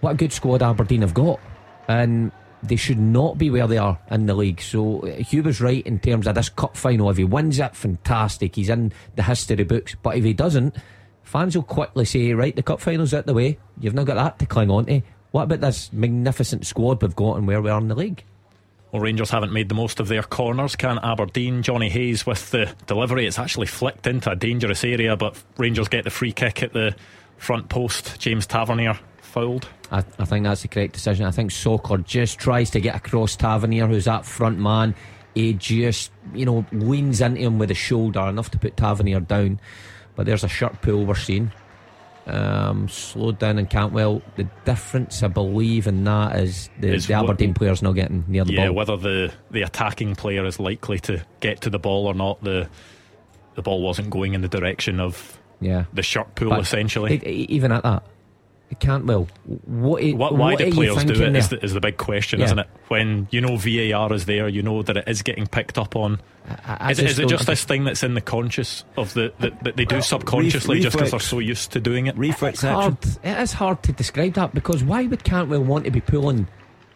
what a good squad Aberdeen have got. And they should not be where they are in the league. So uh, Hugh was right in terms of this cup final. If he wins it, fantastic. He's in the history books. But if he doesn't, fans will quickly say, right, the cup final's out the way. You've not got that to cling on to. What about this magnificent squad we've got and where we are in the league? Well, Rangers haven't made the most of their corners. Can Aberdeen? Johnny Hayes with the delivery. It's actually flicked into a dangerous area, but Rangers get the free kick at the front post. James Tavernier fouled. I, I think that's the correct decision. I think Sokler just tries to get across Tavernier, who's that front man. He just, you know, leans into him with a shoulder enough to put Tavernier down. But there's a shirt pull we're seeing. Um, slowed down in Cantwell. The difference, I believe, in that is the, Is the what- Aberdeen players not getting near the yeah, ball. Yeah, whether the, the attacking player is likely to get to the ball or not, the the ball wasn't going in the direction of yeah, the shirt pull, But essentially. e- even at that, Cantwell. What? i- Why, why what are do you players do thinking it is the, is the big question, Yeah. isn't it? When you know VAR is there, you know that it is getting picked up on. I- I Is, it- just it just this thing that's in the conscious of the that, that they do subconsciously just because they're so used to doing it? Reflex It's hard. It is hard to describe that because why would Cantwell want to be pulling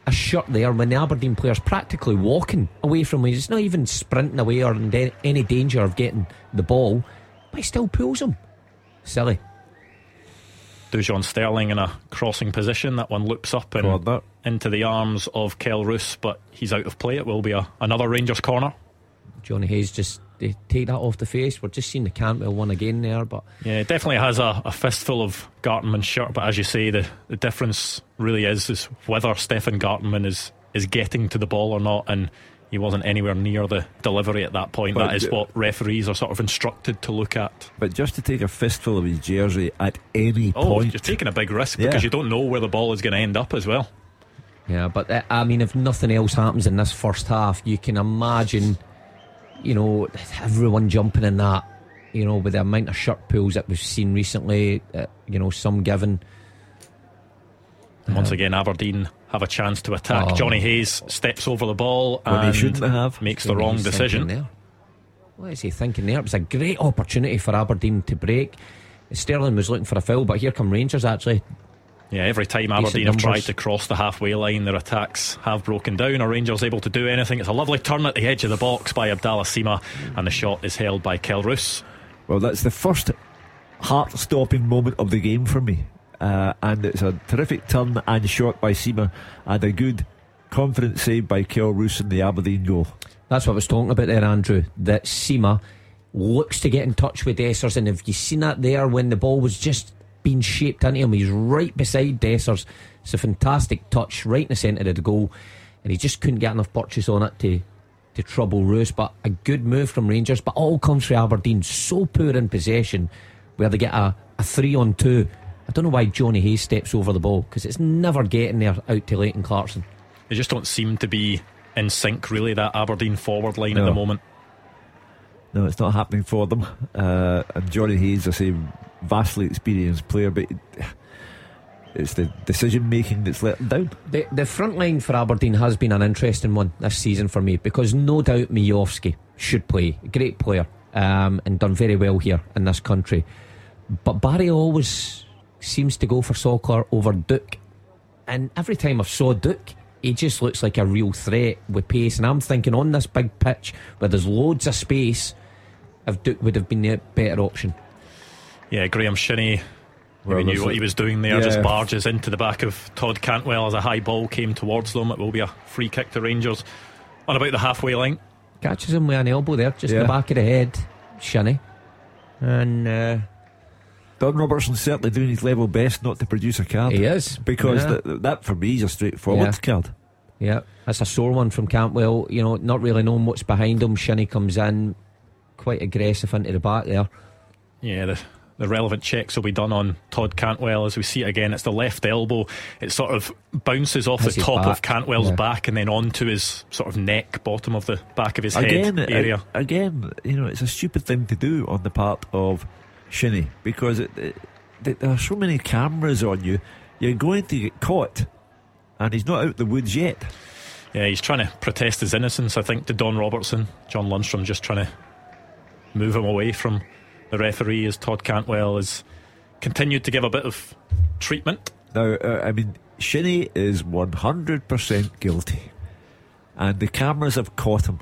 a shirt there when the Aberdeen player's practically walking away from him? He's not even sprinting away or in da- any danger of getting the ball, but he still pulls him. Silly. Dujon Sterling in a crossing position. That one loops up and Corner. into the arms of Kelle Roos, but he's out of play. It will be a, another Rangers corner. Johnny Hayes just they take that off the face. We're just seeing the Cantwell one again there, but Yeah, it definitely has a, a fistful of Gartenmann's shirt, but as you say, the, the difference really is is whether Stefan Gartenmann is, is getting to the ball or not, and he wasn't anywhere near the delivery at that point. But that is d- what referees are sort of instructed to look at. But just to take a fistful of his jersey at any Oh, point. you're taking a big risk Yeah. because you don't know where the ball is going to end up as well. Yeah, but uh, I mean, if nothing else happens in this first half, you can imagine, you know, everyone jumping in that, you know, with the amount of shirt pulls that we've seen recently, uh, you know, some given. Once again, Aberdeen have a chance to attack. Oh. Johnny Hayes steps over the ball When he and shouldn't have. makes the wrong decision. there. What is he thinking there? It was a great opportunity for Aberdeen to break. Sterling was looking for a foul, but here come Rangers actually. Yeah, every time Aberdeen have tried to cross the halfway line, their attacks have broken down. Are Rangers able to do anything? It's a lovely turn at the edge of the box by Abdallah Sima, and the shot is held by Kelle Roos. Well, that's the first heart stopping moment of the game for me. Uh, and it's a terrific turn and shot by Sima, and a good, confident save by Kelle Roos in the Aberdeen goal. That's what I was talking about there, Andrew. That Sima looks to get in touch with Dessers, and have you seen that there when the ball was just being shaped into him? He's right beside Dessers. It's a fantastic touch right in the centre of the goal, and he just couldn't get enough purchase on it to to trouble Roos. But a good move from Rangers, but all comes from Aberdeen. So poor in possession, where they get a, a three on two. I don't know why Johnny Hayes steps over the ball because it's never getting there out to Leighton Clarkson. They just don't seem to be in sync, really, that Aberdeen forward line at the moment. No, it's not happening for them. (laughs) Uh, and Johnny Hayes, I say, vastly experienced player, but it's the decision making that's let them down. The, the front line for Aberdeen has been an interesting one this season for me because no doubt Miovski should play. Great player um, and done very well here in this country. But Barry always seems to go for Sokler over Duk. And every time I've saw Duk, he just looks like a real threat with pace. And I'm thinking on this big pitch where there's loads of space, if Duk would have been the better option. Yeah, Graeme Shinnie. Well, we knew what he was doing there, yeah. just barges into the back of Todd Cantwell as a high ball came towards them. It will be a free kick to Rangers on about the halfway line. Catches him with an elbow there, just in the back of the head. Shinnie. And uh, Don Robertson's certainly doing his level best not to produce a card. he is. Because Yeah. that, that for me is a straightforward Yeah. card. Yeah, that's a sore one from Cantwell. You know, not really knowing what's behind him. Shinnie comes in quite aggressive into the back there. Yeah, the, the relevant checks will be done on Todd Cantwell as we see it again. It's the left elbow. It sort of bounces off Hits the his top of. Cantwell's Yeah. back and then onto his sort of neck, bottom of the back of his Again, head area. again, you know, it's a stupid thing to do on the part of Shinnie because it, it, th- there are so many cameras on you. You're going to get caught, and he's not out the woods yet. Yeah, he's trying to protest his innocence, I think, to Don Robertson. John Lundstram just trying to move him away from the referee as Todd Cantwell has continued to give a bit of treatment. Now, uh, I mean, Shinnie is 100% guilty, and the cameras have caught him.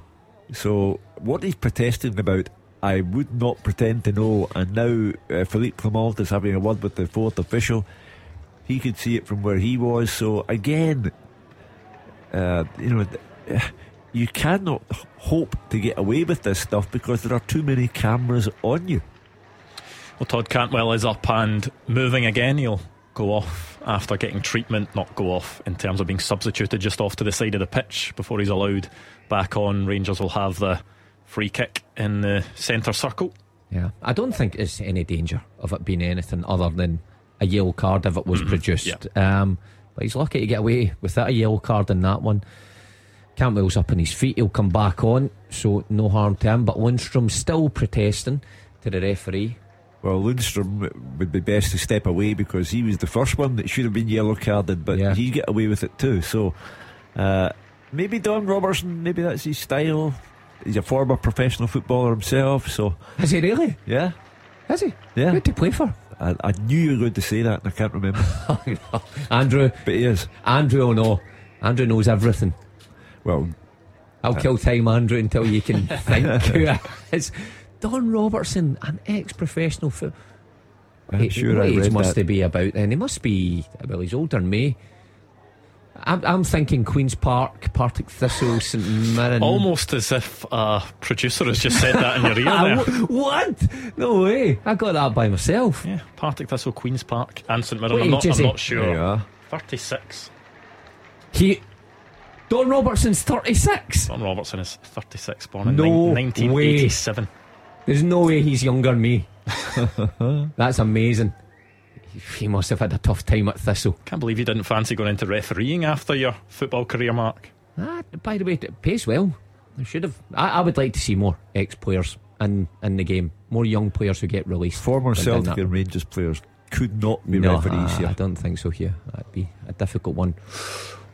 So, what he's protesting about, I would not pretend to know. And now, uh, Philippe Clement is having a word with the fourth official. He could see it from where he was. So, again, uh, you know, you cannot hope to get away with this stuff because there are too many cameras on you. Well, Todd Cantwell is up and moving again. He'll go off after getting treatment, not go off in terms of being substituted just off to the side of the pitch before he's allowed back on. Rangers will have the free kick in the centre circle. Yeah, I don't think there's any danger of it being anything other than a yellow card if it was produced. yeah. Um, but he's lucky to get away without a yellow card in that one. Cantwell's up on his feet, he'll come back on, so no harm to him. But Lundstram's still protesting to the referee. Well, Lundstram would be best to step away because he was the first one that should have been yellow carded, but Yeah. he get away with it too. So uh, maybe Don Robertson, maybe that's his style. He's a former professional footballer himself, so Is he really? yeah, Is he? yeah. Who'd he play for? I, I knew you were going to say that, and I can't remember, (laughs) Andrew. but he is. Andrew oh will know. Andrew knows everything. Well, I'll uh, kill time, Andrew, until you can (laughs) think who it is. Don Robertson, an ex-professional foot. I'm sure what I age read must that. he be about then? He must be, well, he's older than me. I'm, I'm thinking Queen's Park, Partick Thistle, St Mirren. Almost as if a producer has just said that in your (laughs) ear there. what? No way. I got that by myself. Yeah, Partick Thistle, Queen's Park, and St Mirren. What I'm not, I'm not sure. There 36. He. Don Robertson's 36. Don Robertson is 36, born in No nine- 1987. There's no way he's younger than me. (laughs) That's amazing. He must have had a tough time at Thistle. Can't believe you didn't fancy going into refereeing after your football career, Mark. Ah, by the way, it pays well. I should have. I, I would like to see more ex players in, in the game. More young players who get released. former Celtic and Rangers players could not be no, referees I, here. I don't think so here. That'd be a difficult one.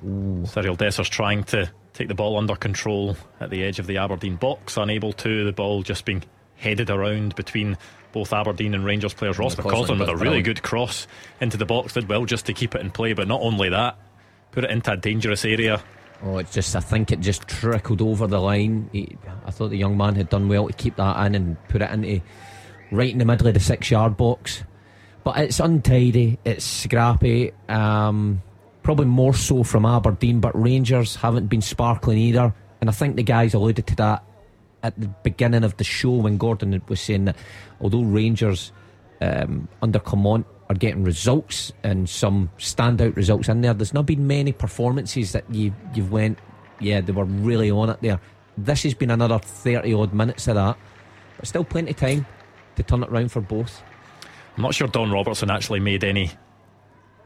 Cyriel Dessers trying to take the ball under control at the edge of the Aberdeen box, unable to. The ball just being headed around between both Aberdeen and Rangers players. Ross McCausland with a really good cross into the box, did well just to keep it in play, but not only that, put it into a dangerous area. Oh, it's just. I think it just trickled over the line. He, I thought the young man had done well to keep that in and put it into right in the middle of the six-yard box. But it's untidy. It's scrappy. Um, probably more so from Aberdeen, but Rangers haven't been sparkling either. And I think the guys alluded to that at the beginning of the show when Gordon was saying that although Rangers um, under Clement are getting results and some standout results in there, there's not been many performances that you you've went, yeah, they were really on it there. This has been another 30 odd minutes of that, but still plenty of time to turn it round for both. I'm not sure Don Robertson actually made any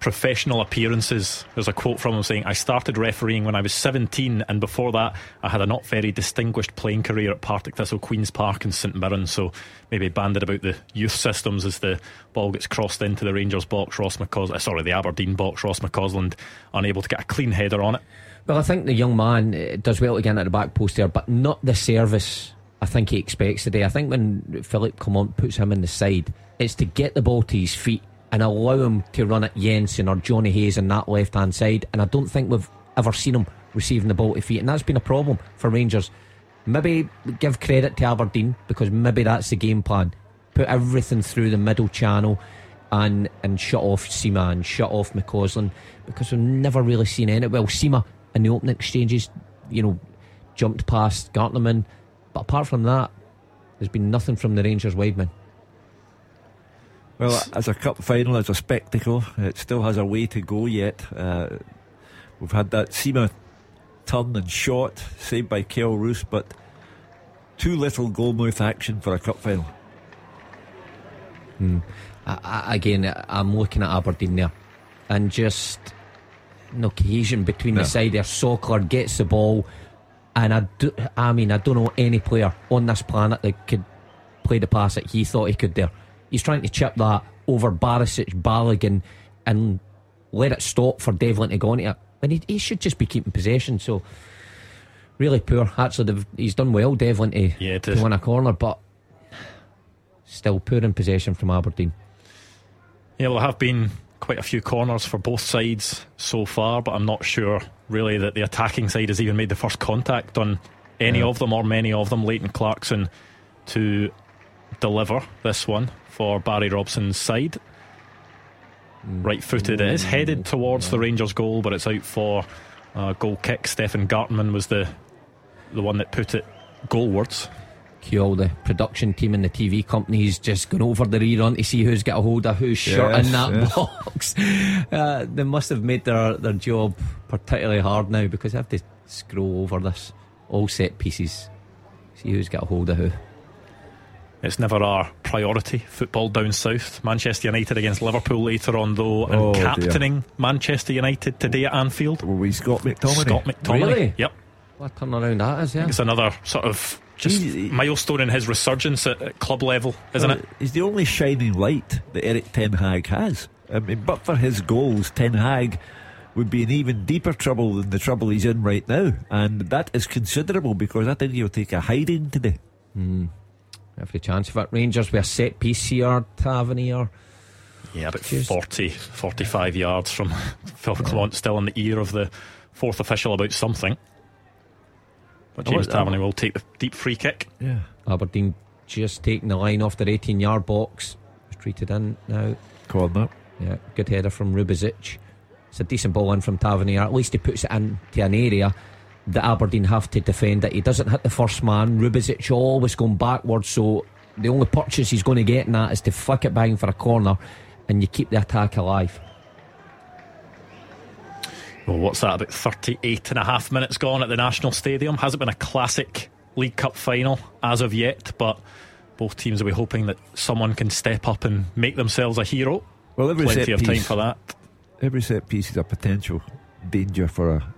professional appearances. There's a quote from him saying, I started refereeing when I was 17, and before that, I had a not very distinguished playing career at Partick Thistle, Queen's Park, and St Mirren. So maybe banded about the youth systems as the ball gets crossed into the Rangers box. Ross McCausland, sorry, the Aberdeen box. Ross McCausland unable to get a clean header on it. Well, I think the young man uh, does well get into the back post there, but not the service I think he expects today. I think when Philippe Clement puts him in the side, it's to get the ball to his feet and allow him to run at Jensen or Johnny Hayes on that left hand side. And I don't think we've ever seen him receiving the ball to feet, and that's been a problem for Rangers. Maybe give credit to Aberdeen because maybe that's the game plan. Put everything through the middle channel and and shut off Sima and shut off McCausland because we've never really seen any. Well, Sima in the opening exchanges, you know, jumped past Gartenmann, but apart from that, there's been nothing from the Rangers wideman. Well, as a cup final, as a spectacle, it still has a way to go yet. Uh, we've had that Sima turn and shot, saved by Kelle Roos, but too little goalmouth action for a cup final. I, I, again, I'm looking at Aberdeen there, and just no cohesion between No. the side there. Sokler gets the ball, and I, do, I mean, I don't know any player on this planet that could play the pass that he thought he could there. He's trying to chip that over Barisic, Balogun, and let it stop for Devlin to go into it. And he, he should just be keeping possession. So, really poor. Actually, he's done well, Devlin, to, Yeah, to to- win a corner, but still poor in possession from Aberdeen. Yeah, well, there have been quite a few corners for both sides so far, but I'm not sure really that the attacking side has even made the first contact on any Yeah. of them or many of them. Leighton Clarkson to deliver this one for Barry Robson's side. Right footed. It is headed towards the Rangers goal, but it's out for a goal kick. Stefan Gartenmann was the the one that put it goalwards. cue all the production team and the TV companies just going over the rerun to see who's got a hold of whose shirt Yes, in that yes. box. (laughs) Uh, they must have made their, their job particularly hard now because they have to scroll over this all set pieces, see who's got a hold of who. It's never our priority. Football down south. Manchester United against Liverpool later on, though, and Oh, dear. captaining Manchester United today at Anfield. Will we Scott McTominay? Scott McTominay. Really? Yep. What turnaround that is, yeah. It's another sort of just He- milestone in his resurgence at, at club level, isn't Well, it? He's the only shining light that Erik Ten Hag has. I mean, but for his goals, Ten Hag would be in even deeper trouble than the trouble he's in right now, and that is considerable because I think he'll take a hiding today. Hmm. Every chance of it. Rangers with a set piece here, Tavernier. Yeah, about Cheers. 40, 45 yards from (laughs) Phil Clement, still in the ear of the fourth official about something. But I James want- I Tavernier will take the deep free kick. Yeah. Aberdeen just taking the line off their 18 yard box. It's treated in now. Corner. Yeah, good header from Rubezic. It's a decent ball in from Tavernier. At least he puts it into an area that Aberdeen have to defend it. He doesn't hit the first man. Rubezic always going backwards, so the only purchase he's going to get in that is to flick it behind for a corner and you keep the attack alive. Well, what's that? About 38 and a half minutes gone at the National Stadium. Hasn't been a classic League Cup final as of yet, but both teams will be hoping that someone can step up and make themselves a hero. Well, every Plenty set of time for that. every set piece is a potential danger for a,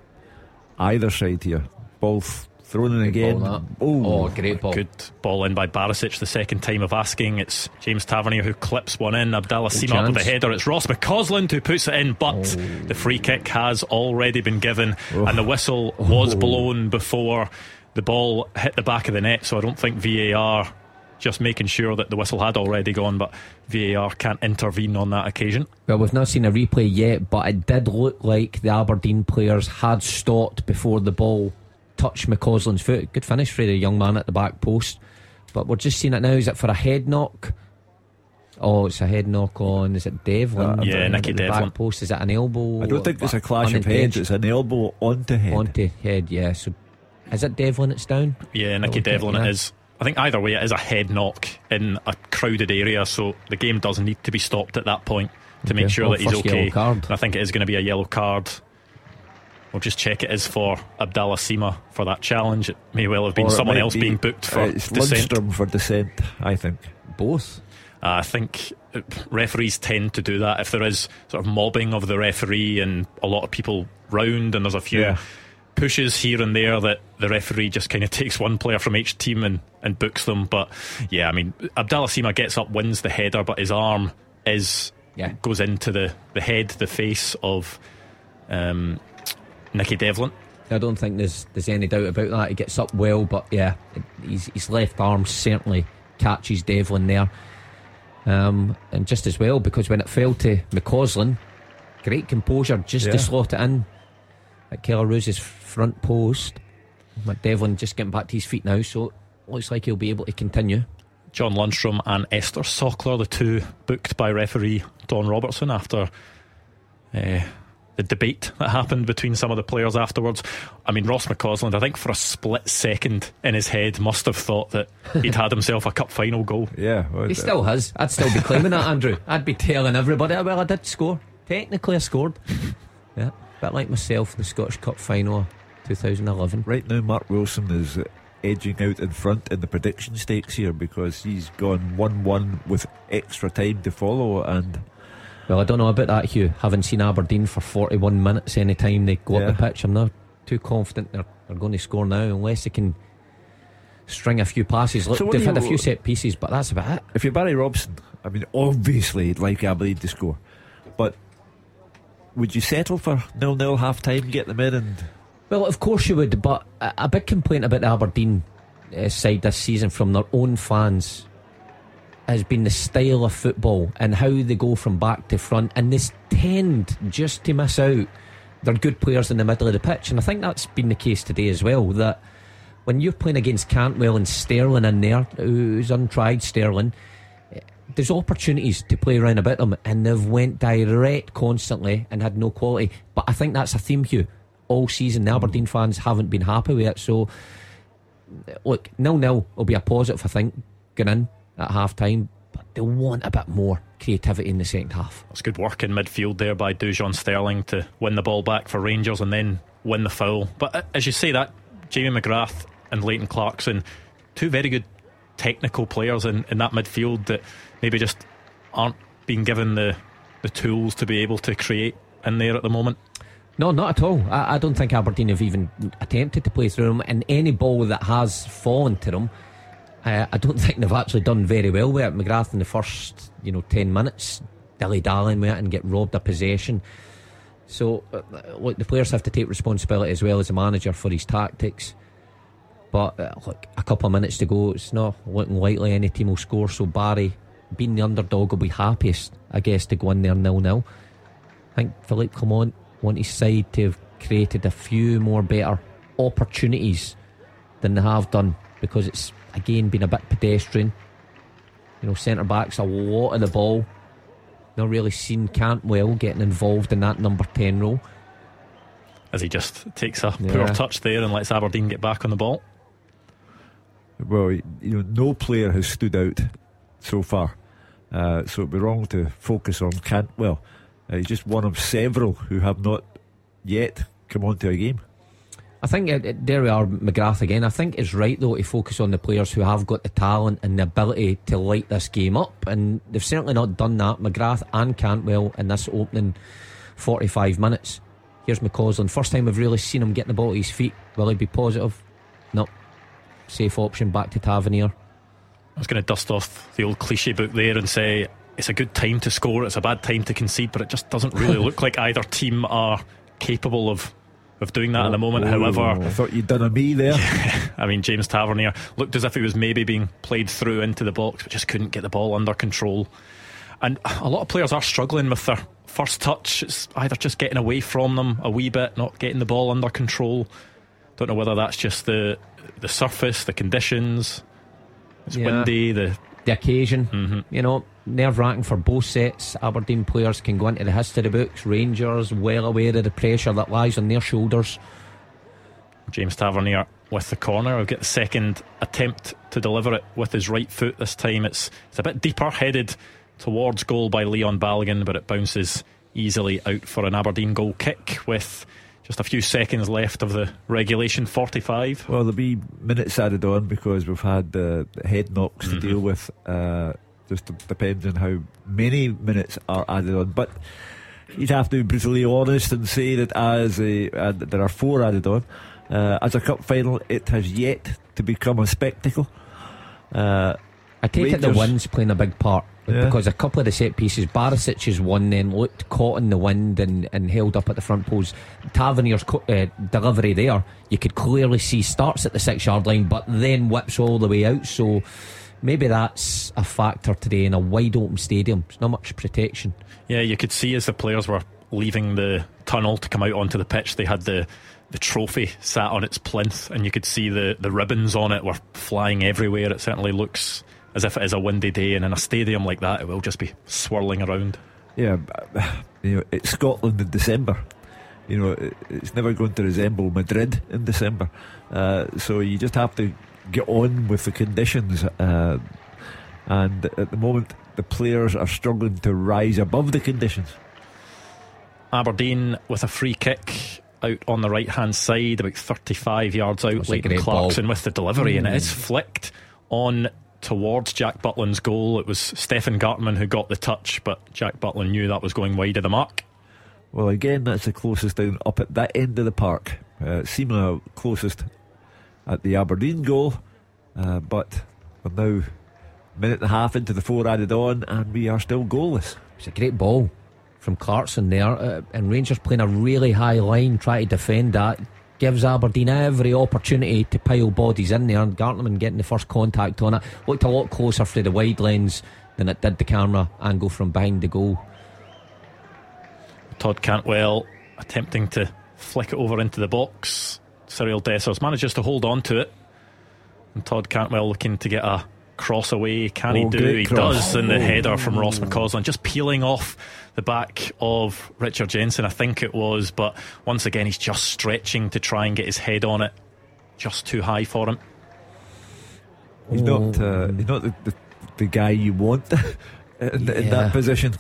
either side here. Both th- thrown in again. ball. Oh, Oh, great ball. Good ball in by Barisic, the second time of asking. It's James Tavernier who clips one in. Abdallah Sima up with a header. It's Ross McCausland who puts it in, but the free kick has already been given, and the whistle was blown before the ball hit the back of the net. So I don't think VAR. Just making sure that the whistle had already gone, but VAR can't intervene on that occasion. Well, we've not seen a replay yet, but it did look like the Aberdeen players had stopped before the ball touched McCausland's foot. Good finish for the young man at the back post. But we're just seeing it now. Is it for a head knock? Oh, it's a head knock on. Is it Devlin? Uh, Yeah, Nicky the Devlin. Back post. Is it an elbow? I don't think it's a clash of Unintended. heads. It's an elbow onto head. onto head. Yeah. So, is it Devlin? It's down. Yeah, Nicky Okay, Devlin yeah. it is. I think either way, it is a head knock in a crowded area, so the game does need to be stopped at that point to make sure well, that he's okay. I think it is going to be a yellow card. We'll just check it is for Abdallah Sima for that challenge. It may well have been Or someone else be- being booked for uh, it's dissent. Lundstram for dissent, I think. Both. Uh, I think uh, referees tend to do that if there is sort of mobbing of the referee and a lot of people round, and there's a few Yeah. Pushes here and there that the referee just kind of (laughs) takes one player from each team and, and books them. But yeah, I mean, Abdallah Sima gets up, wins the header, but his arm is Yeah. goes into the, the head, the face of um, Nicky Devlin. I don't think there's there's any doubt about that. He gets up well, but yeah, his, his left arm certainly catches Devlin there. Um, and just as well because when it fell to McCausland, great composure just Yeah. to slot it in at Kelle Roos's front post. McDevlin just getting back to his feet now, so looks like he'll be able to continue. John Lundstram and Ester Sokler, the two booked by referee Don Robertson after uh, the debate that happened between some of the players afterwards. I mean, Ross McCausland, I think for a split second in his head, must have thought that he'd had himself a cup final goal. (laughs) Yeah. well, He uh, still has. I'd still be claiming that, Andrew. I'd be telling everybody, well, I did score. Technically, I scored. (laughs) Yeah, bit like myself, in the Scottish Cup final 2011. Right now, Mark Wilson is edging out in front in the prediction stakes here because he's gone 1 1 with extra time to follow. And Well, I don't know about that, Hugh. Haven't seen Aberdeen for 41 minutes any time they go Yeah. up the pitch. I'm not too confident they're, they're going to score now unless they can string a few passes. Look, So they've had a few set pieces, but that's about it. if you're Barry Robson, I mean, obviously, you'd like Aberdeen to score. But would you settle for nil nil half time, get them in, and Well, of course you would, but a, big complaint about the Aberdeen uh, side this season from their own fans has been the style of football and how they go from back to front, and they tend just to miss out their good players in the middle of the pitch, and I think that's been the case today as well. That when you're playing against Cantwell and Sterling in there, who's untried Sterling, there's opportunities to play around about them, and they've went direct constantly and had no quality. But I think that's a theme, Hugh. All season, the Aberdeen fans haven't been happy with it. So, look, nil nil will be a positive, I think, going in at half time. But they'll want a bit more creativity in the second half. It's good work in midfield there by Dujon Sterling to win the ball back for Rangers and then win the foul. But uh, as you say that, Jamie McGrath and Leighton Clarkson, two very good technical players in, in that midfield that maybe just aren't being given the, the tools to be able to create in there at the moment? No, not at all. I, I, don't think Aberdeen have even attempted to play through them, and any ball that has fallen to them, I don't (laughs) think they've actually done very well with it. McGrath in the first, you know, ten minutes, dilly dallying with it and get robbed of possession. So, uh, look, the players have to take responsibility as well as the manager for his tactics. But uh, look, a couple of minutes to go, it's not looking likely any team will score. So Barry, being the underdog, will be happiest, I guess, to go in there nil nil. I think Philippe Clement want his side to have created a few more better opportunities than they have done because it's again been a bit pedestrian. You know, centre backs a lot of the ball. Not really seen Cantwell getting involved in that number 10 role. As he just takes a yeah. poor touch there and lets Aberdeen get back on the ball. Well, you know, no player has stood out so far. Uh, so it'd be wrong to focus on Cantwell. Uh, he's just one of several who have not yet come onto a game. I think uh, there we are, McGrath again. I think it's right though to focus on the players who have got the talent and the ability to light this game up, and they've certainly not done that. McGrath and Cantwell in this opening 45 minutes. Here's McCausland. First time we've really seen him getting the ball at his feet. Will he be positive? No. Safe option back to Tavernier. I was going to dust off the old cliche book there and say it's a good time to score, it's a bad time to concede, but it just doesn't really (laughs) look like either team are capable of of doing that oh, at the moment. Oh, However, I thought you'd done a me there. (laughs) Yeah, I mean, James Tavernier looked as if he was maybe being played through into the box, but just couldn't get the ball under control. And a lot of players are struggling with their first touch. It's either just getting away from them a wee bit, not getting the ball under control. Don't know whether that's just the the surface, the conditions. It's yeah. windy. The the occasion. Mm-hmm. You know, nerve wracking for both sets. Aberdeen players can go into the history books. Rangers well aware of the pressure that lies on their shoulders. James Tavernier with the corner. I'll get the second attempt to deliver it with his right foot this time. It's it's a bit deeper, headed towards goal by Leon Balogun, but it bounces easily out for an Aberdeen goal kick with just a few seconds left of the regulation 45. Well, there'll be minutes added on because we've had the head knocks mm-hmm. to deal with. Uh, just depends on how many minutes are added on. But you'd have to be brutally honest and say that as a, uh, there are four added on. Uh, as a cup final, it has yet to become a spectacle. Uh, I take Rangers, it the wind's playing a big part yeah. because a couple of the set pieces, Barisic's one then looked caught in the wind and, and held up at the front post. Tavernier's co- uh, delivery there, you could clearly see starts at the six yard line, but then whips all the way out. So maybe that's a factor today in a wide open stadium. There's not much protection. Yeah, you could see as the players were leaving the tunnel to come out onto the pitch, they had the the trophy sat on its plinth, and you could see the, the ribbons on it were flying everywhere. It certainly looks as if it is a windy day, and in a stadium like that, it will just be swirling around. Yeah, (sighs) you know, it's Scotland in December. You know, it's never going to resemble Madrid in December. Uh, so you just have to get on with the conditions. Uh, and at the moment, the players are struggling to rise above the conditions. Aberdeen with a free kick out on the right hand side, about 35 yards out. Leighton Clarkson ball. with the delivery, mm. and it is flicked on towards Jack Butland's goal. It was Stefan Gartenmann who got the touch, but Jack Butland knew that was going wide of the mark. Well, again, that's the closest down up at that end of the park. Uh, Seemingly closest at the Aberdeen goal, uh, but we're now minute and a half into the four added on, and we are still goalless. It's a great ball from Clarkson there, uh, and Rangers playing a really high line, trying to defend that gives Aberdeen every opportunity to pile bodies in there. And Gartenmann getting the first contact on it looked a lot closer through the wide lens than it did the camera angle from behind the goal. Todd Cantwell attempting to flick it over into the box. Cyriel Dessers manages to hold on to it. And Todd Cantwell looking to get a cross away. Can oh, he do? He cross. does in the oh. header from Ross McCausland, just peeling off the back of Richard Jensen, I think it was. But once again, he's just stretching to try and get his head on it. Just too high for him. He's not. Uh, he's not the, the, the, guy you want (laughs) in, yeah. in, that position.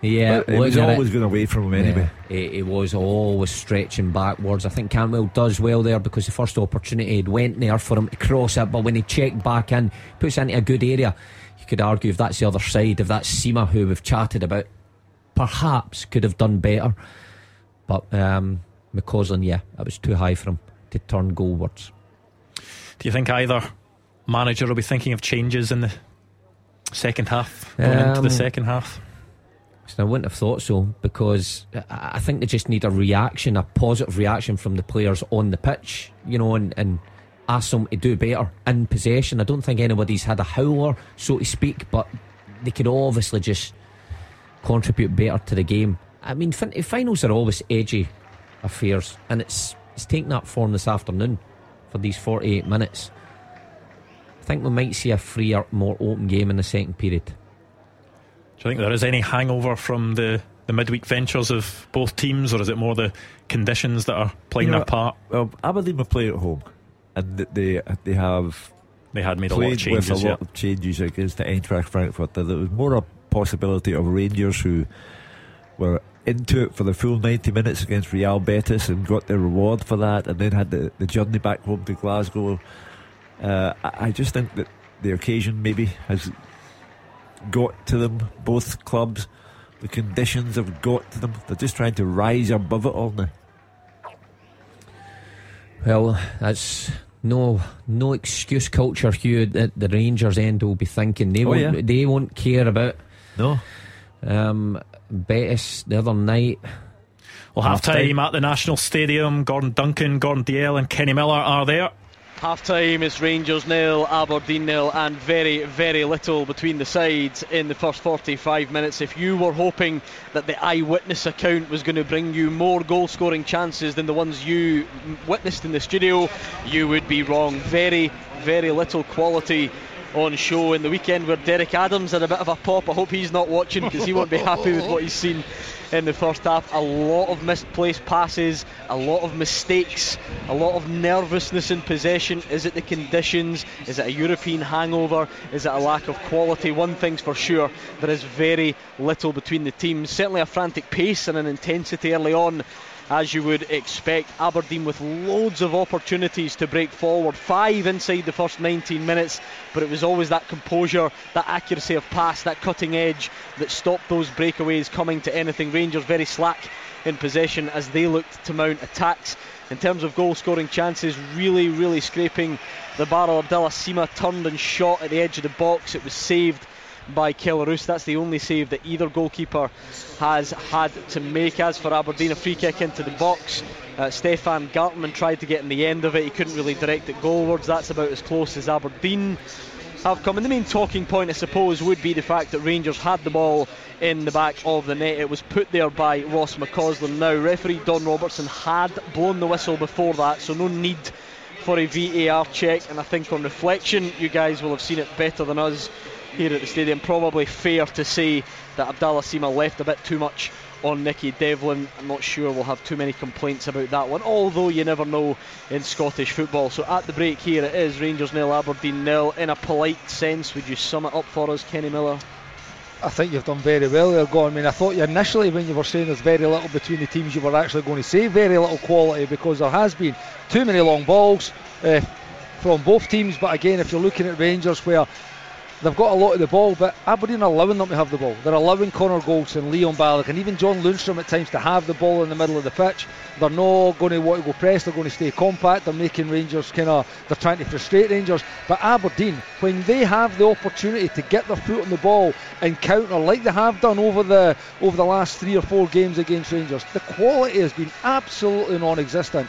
Yeah, it was always going away from him anyway. Yeah, he, he, was always stretching backwards. I think Cantwell does well there because the first opportunity it went there for him to cross it, but when he checked back in, puts into a good area. You could argue if that's the other side, if that's Sima who we've chatted about, perhaps could have done better. But um, McCausland, yeah, it was too high for him to turn goalwards. Do you think either manager will be thinking of changes in the second half, going um, into the um, second half? I wouldn't have thought so because I think they just need a reaction, a positive reaction from the players on the pitch, you know, and, and ask them to do better in possession. I don't think anybody's had a howler, so to speak, but they could obviously just contribute better to the game. I mean, finals are always edgy affairs, and it's it's taking that form this afternoon for these 48 minutes. I think we might see a freer, more open game in the second period. Do you think there is any hangover from the, the midweek ventures of both teams, or is it more the conditions that are playing you know, their part? Well, Aberdeen were playing at home, and they they have they had made a lot of changes. With a lot of changes against the Eintracht Frankfurt. There was more a possibility of Rangers who were into it for the full 90 minutes against Real Betis and got their reward for that, and then had the, the journey back home to Glasgow. Uh, I, I just think that the occasion maybe has got to them, both clubs. The conditions have got to them. They're just trying to rise above it all now. Well, that's no no excuse culture, Hugh. That the Rangers end will be thinking they oh, won't yeah. they won't care about. No. Um, Betis the other night. Well, half time at the National Stadium. Gordon Duncan, Gordon Dalziel, and Kenny Miller are there. Half time is Rangers nil, Aberdeen nil, and very, very little between the sides in the first 45 minutes. If you were hoping that the eyewitness account was going to bring you more goal scoring chances than the ones you witnessed in the studio, you would be wrong. Very, very little quality on show in the weekend where Derek Adams had a bit of a pop. I hope he's not watching because he won't be happy with what he's seen in the first half. A lot of misplaced passes, a lot of mistakes, a lot of nervousness in possession. Is it the conditions? Is it a European hangover? Is it a lack of quality? One thing's for sure, there is very little between the teams. Certainly a frantic pace and an intensity early on as you would expect. Aberdeen with loads of opportunities to break forward, five inside the first 19 minutes, but it was always that composure, that accuracy of pass, that cutting edge that stopped those breakaways coming to anything. Rangers very slack in possession as they looked to mount attacks. In terms of goal scoring chances, really, really scraping the barrel. Abdallah Sima turned and shot at the edge of the box. It was saved by Kelle Roos. That's the only save that either goalkeeper has had to make. As for Aberdeen, a free kick into the box. Uh, Stefan Gartenmann tried to get in the end of it. He couldn't really direct it goalwards. That's about as close as Aberdeen have come. And the main talking point, I suppose, would be the fact that Rangers had the ball in the back of the net. It was put there by Ross McCausland. Now, referee Don Robertson had blown the whistle before that, so no need for a VAR check. And I think on reflection, you guys will have seen it better than us here at the stadium. Probably fair to say that Abdallah Sima left a bit too much on Nicky Devlin. I'm not sure we'll have too many complaints about that one, although you never know in Scottish football. So at the break here it is Rangers nil, Aberdeen nil. In a polite sense, would you sum it up for us, Kenny Miller? I think you've done very well there, Gordon. I mean, I thought you initially, when you were saying there's very little between the teams, you were actually going to say very little quality because there has been too many long balls uh, from both teams. But again, if you're looking at Rangers, where They've got a lot of the ball, but Aberdeen are allowing them to have the ball. They're allowing Connor Goldson, Leon Balogun, and even John Lundstram at times to have the ball in the middle of the pitch. They're not going to want to go press. They're going to stay compact. They're making Rangers kind of. They're trying to frustrate Rangers. But Aberdeen, when they have the opportunity to get their foot on the ball and counter like they have done over the over the last three or four games against Rangers, the quality has been absolutely non-existent.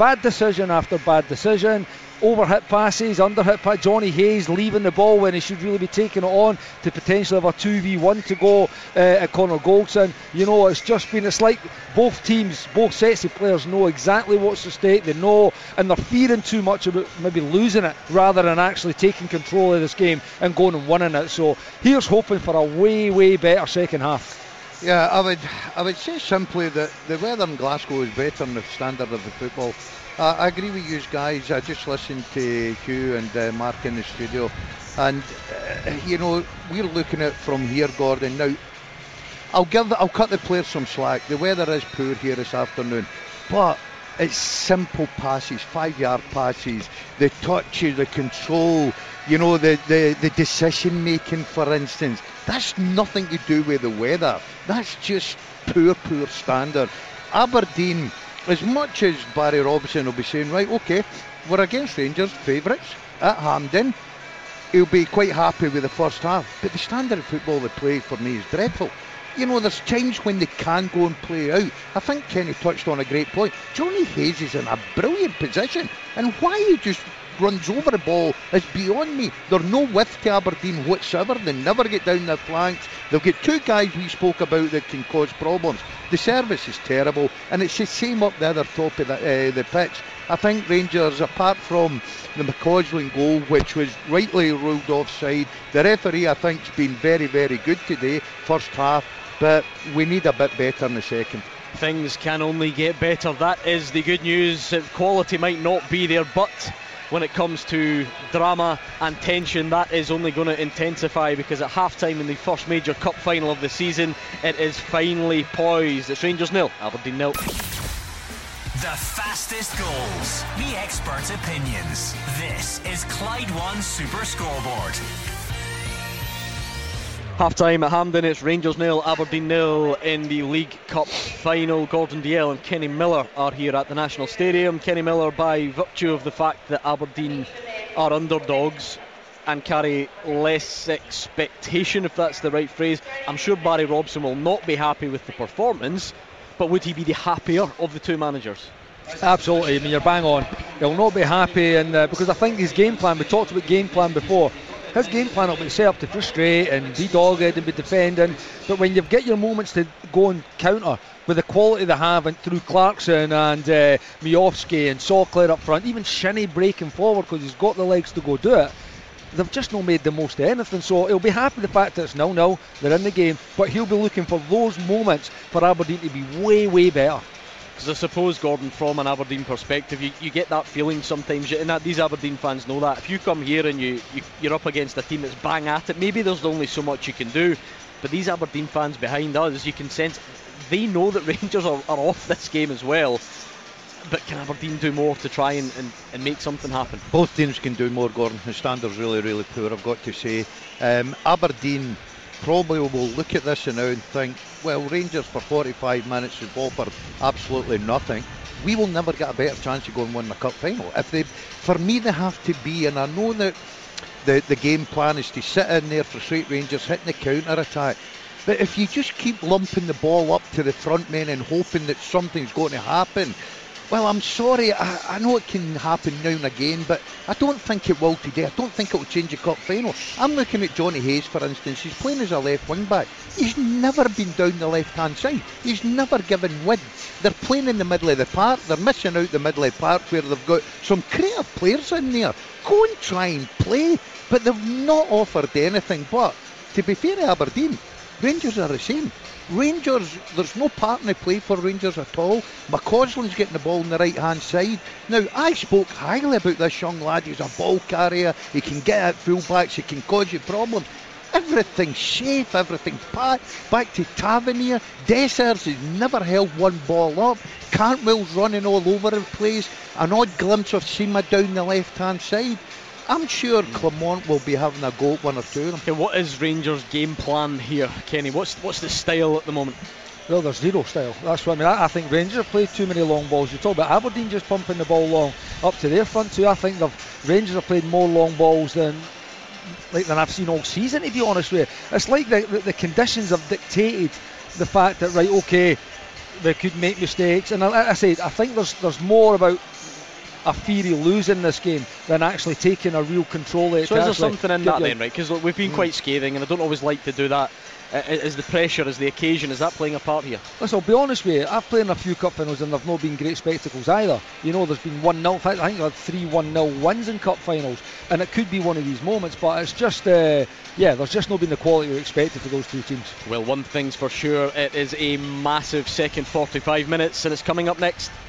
Bad decision after bad decision over hit passes, under hit passes. Johnny Hayes leaving the ball when he should really be taking it on to potentially have a 2v1 to go uh, at Connor Goldson. You know, it's just been, it's like both teams, both sets of players know exactly what's at stake. They know, and they're fearing too much about maybe losing it rather than actually taking control of this game and going and winning it. So here's hoping for a way, way better second half. Yeah, I would, I would say simply that the weather in Glasgow is better than the standard of the football. Uh, I agree with you guys. I just listened to Hugh and uh, Mark in the studio, and uh, you know we're looking at from here, Gordon. Now, I'll give, I'll cut the players some slack. The weather is poor here this afternoon, but it's simple passes, five-yard passes, the touches, the control, you know, the, the, the decision making, for instance. That's nothing to do with the weather. That's just poor, poor standard. Aberdeen, as much as Barry Robson will be saying, right, okay, we're against Rangers, favourites at Hampden. He'll be quite happy with the first half, but the standard of football they play for me is dreadful. You know, there's times when they can go and play out. I think Kenny touched on a great point. Johnny Hayes is in a brilliant position, and why you just runs over the ball is beyond me. They're no width to Aberdeen whatsoever. They never get down their flanks. They'll get two guys we spoke about that can cause problems. The service is terrible, and it's the same up the other top of the, uh, the pitch. I think Rangers, apart from the McCausland goal, which was rightly ruled offside, the referee I think has been very, very good today, first half, but we need a bit better in the second. Things can only get better. That is the good news. Quality might not be there, but when it comes to drama and tension, that is only going to intensify because at half time in the first major cup final of the season, it is finally poised. It's Rangers nil, Aberdeen nil. The fastest goals, the expert opinions. This is Clyde One Super Scoreboard. Half time at Hampden, it's Rangers nil, Aberdeen nil in the League Cup final. Gordon Dalziel and Kenny Miller are here at the National Stadium. Kenny Miller, by virtue of the fact that Aberdeen are underdogs and carry less expectation, if that's the right phrase, I'm sure Barry Robson will not be happy with the performance, but would he be the happier of the two managers? Absolutely. I mean, you're bang on. He'll not be happy, and uh, because I think his game plan. We talked about game plan before his game plan will be set up to frustrate and be dogged and be defending. But when you get your moments to go and counter with the quality they have and through Clarkson and uh, and Sokler up front, even Shinnie breaking forward because he's got the legs to go do it. They've just not made the most of anything, so he'll be happy with the fact that it's nil nil, they're in the game, but he'll be looking for those moments for Aberdeen to be way, way better. Because I suppose, Gordon, from an Aberdeen perspective, you, you get that feeling sometimes, and that these Aberdeen fans know that. If you come here and you, you, you're up against a team that's bang at it, maybe there's only so much you can do. But these Aberdeen fans behind us, you can sense they know that (laughs) Rangers are, are off this game as well. But can Aberdeen do more to try and, and, and make something happen? Both teams can do more, Gordon. The standard's really, really poor, I've got to say. Um, Aberdeen probably will look at this now and think, well, Rangers for 45 minutes have offered absolutely nothing. We will never get a better chance to go and win the cup final. If they, for me, they have to be, and I know that the the game plan is to sit in there, frustrate Rangers, hitting the counter attack. But if you just keep lumping the ball up to the front men and hoping that something's going to happen, well, I'm sorry. I, I, know it can happen now and again, but I don't think it will today. I don't think it will change the cup final. I'm looking at Johnny Hayes, for instance. He's playing as a left wing back. He's never been down the left hand side. He's never given width. They're playing in the middle of the park. They're missing out the middle of the park where they've got some creative players in there. Go and try and play, but they've not offered anything. But to be fair to Aberdeen, Rangers are the same. Rangers, there's no partner play for Rangers at all. McCausland's getting the ball on the right hand side. Now, I spoke highly about this young lad. He's a ball carrier. He can get at fullbacks. He can cause you problems. Everything's safe, everything's back, back to Tavernier. Dessers has never held one ball up. Cantwell's running all over the place. An odd glimpse of Sima down the left hand side. I'm sure Clement will be having a go at one or two of them. Okay, what is Rangers' game plan here, Kenny? What's what's the style at the moment? Well, there's zero style. That's what I mean. I, I think Rangers have played too many long balls. You talk about Aberdeen just pumping the ball long up to their front too. I think the Rangers have played more long balls than like than I've seen all season. To be honest with you, it's like the, the, the conditions have dictated the fact that right, okay, they could make mistakes. And I, I said, I think there's there's more about a fear of losing this game than actually taking a real control it. So is there something in that then, right? Because we've been mm. quite scathing, and I don't always like to do that. Uh, is the pressure, is the occasion, is that playing a part here? Listen, I'll be honest with you, I've played in a few cup finals and they've not been great spectacles either. You know, there's been 1 0, I think I've had 3 1 0 wins in cup finals, and it could be one of these moments, but it's just, uh, yeah, there's just not been the quality we expected for those two teams. Well, one thing's for sure, it is a massive second 45 minutes, and it's coming up next.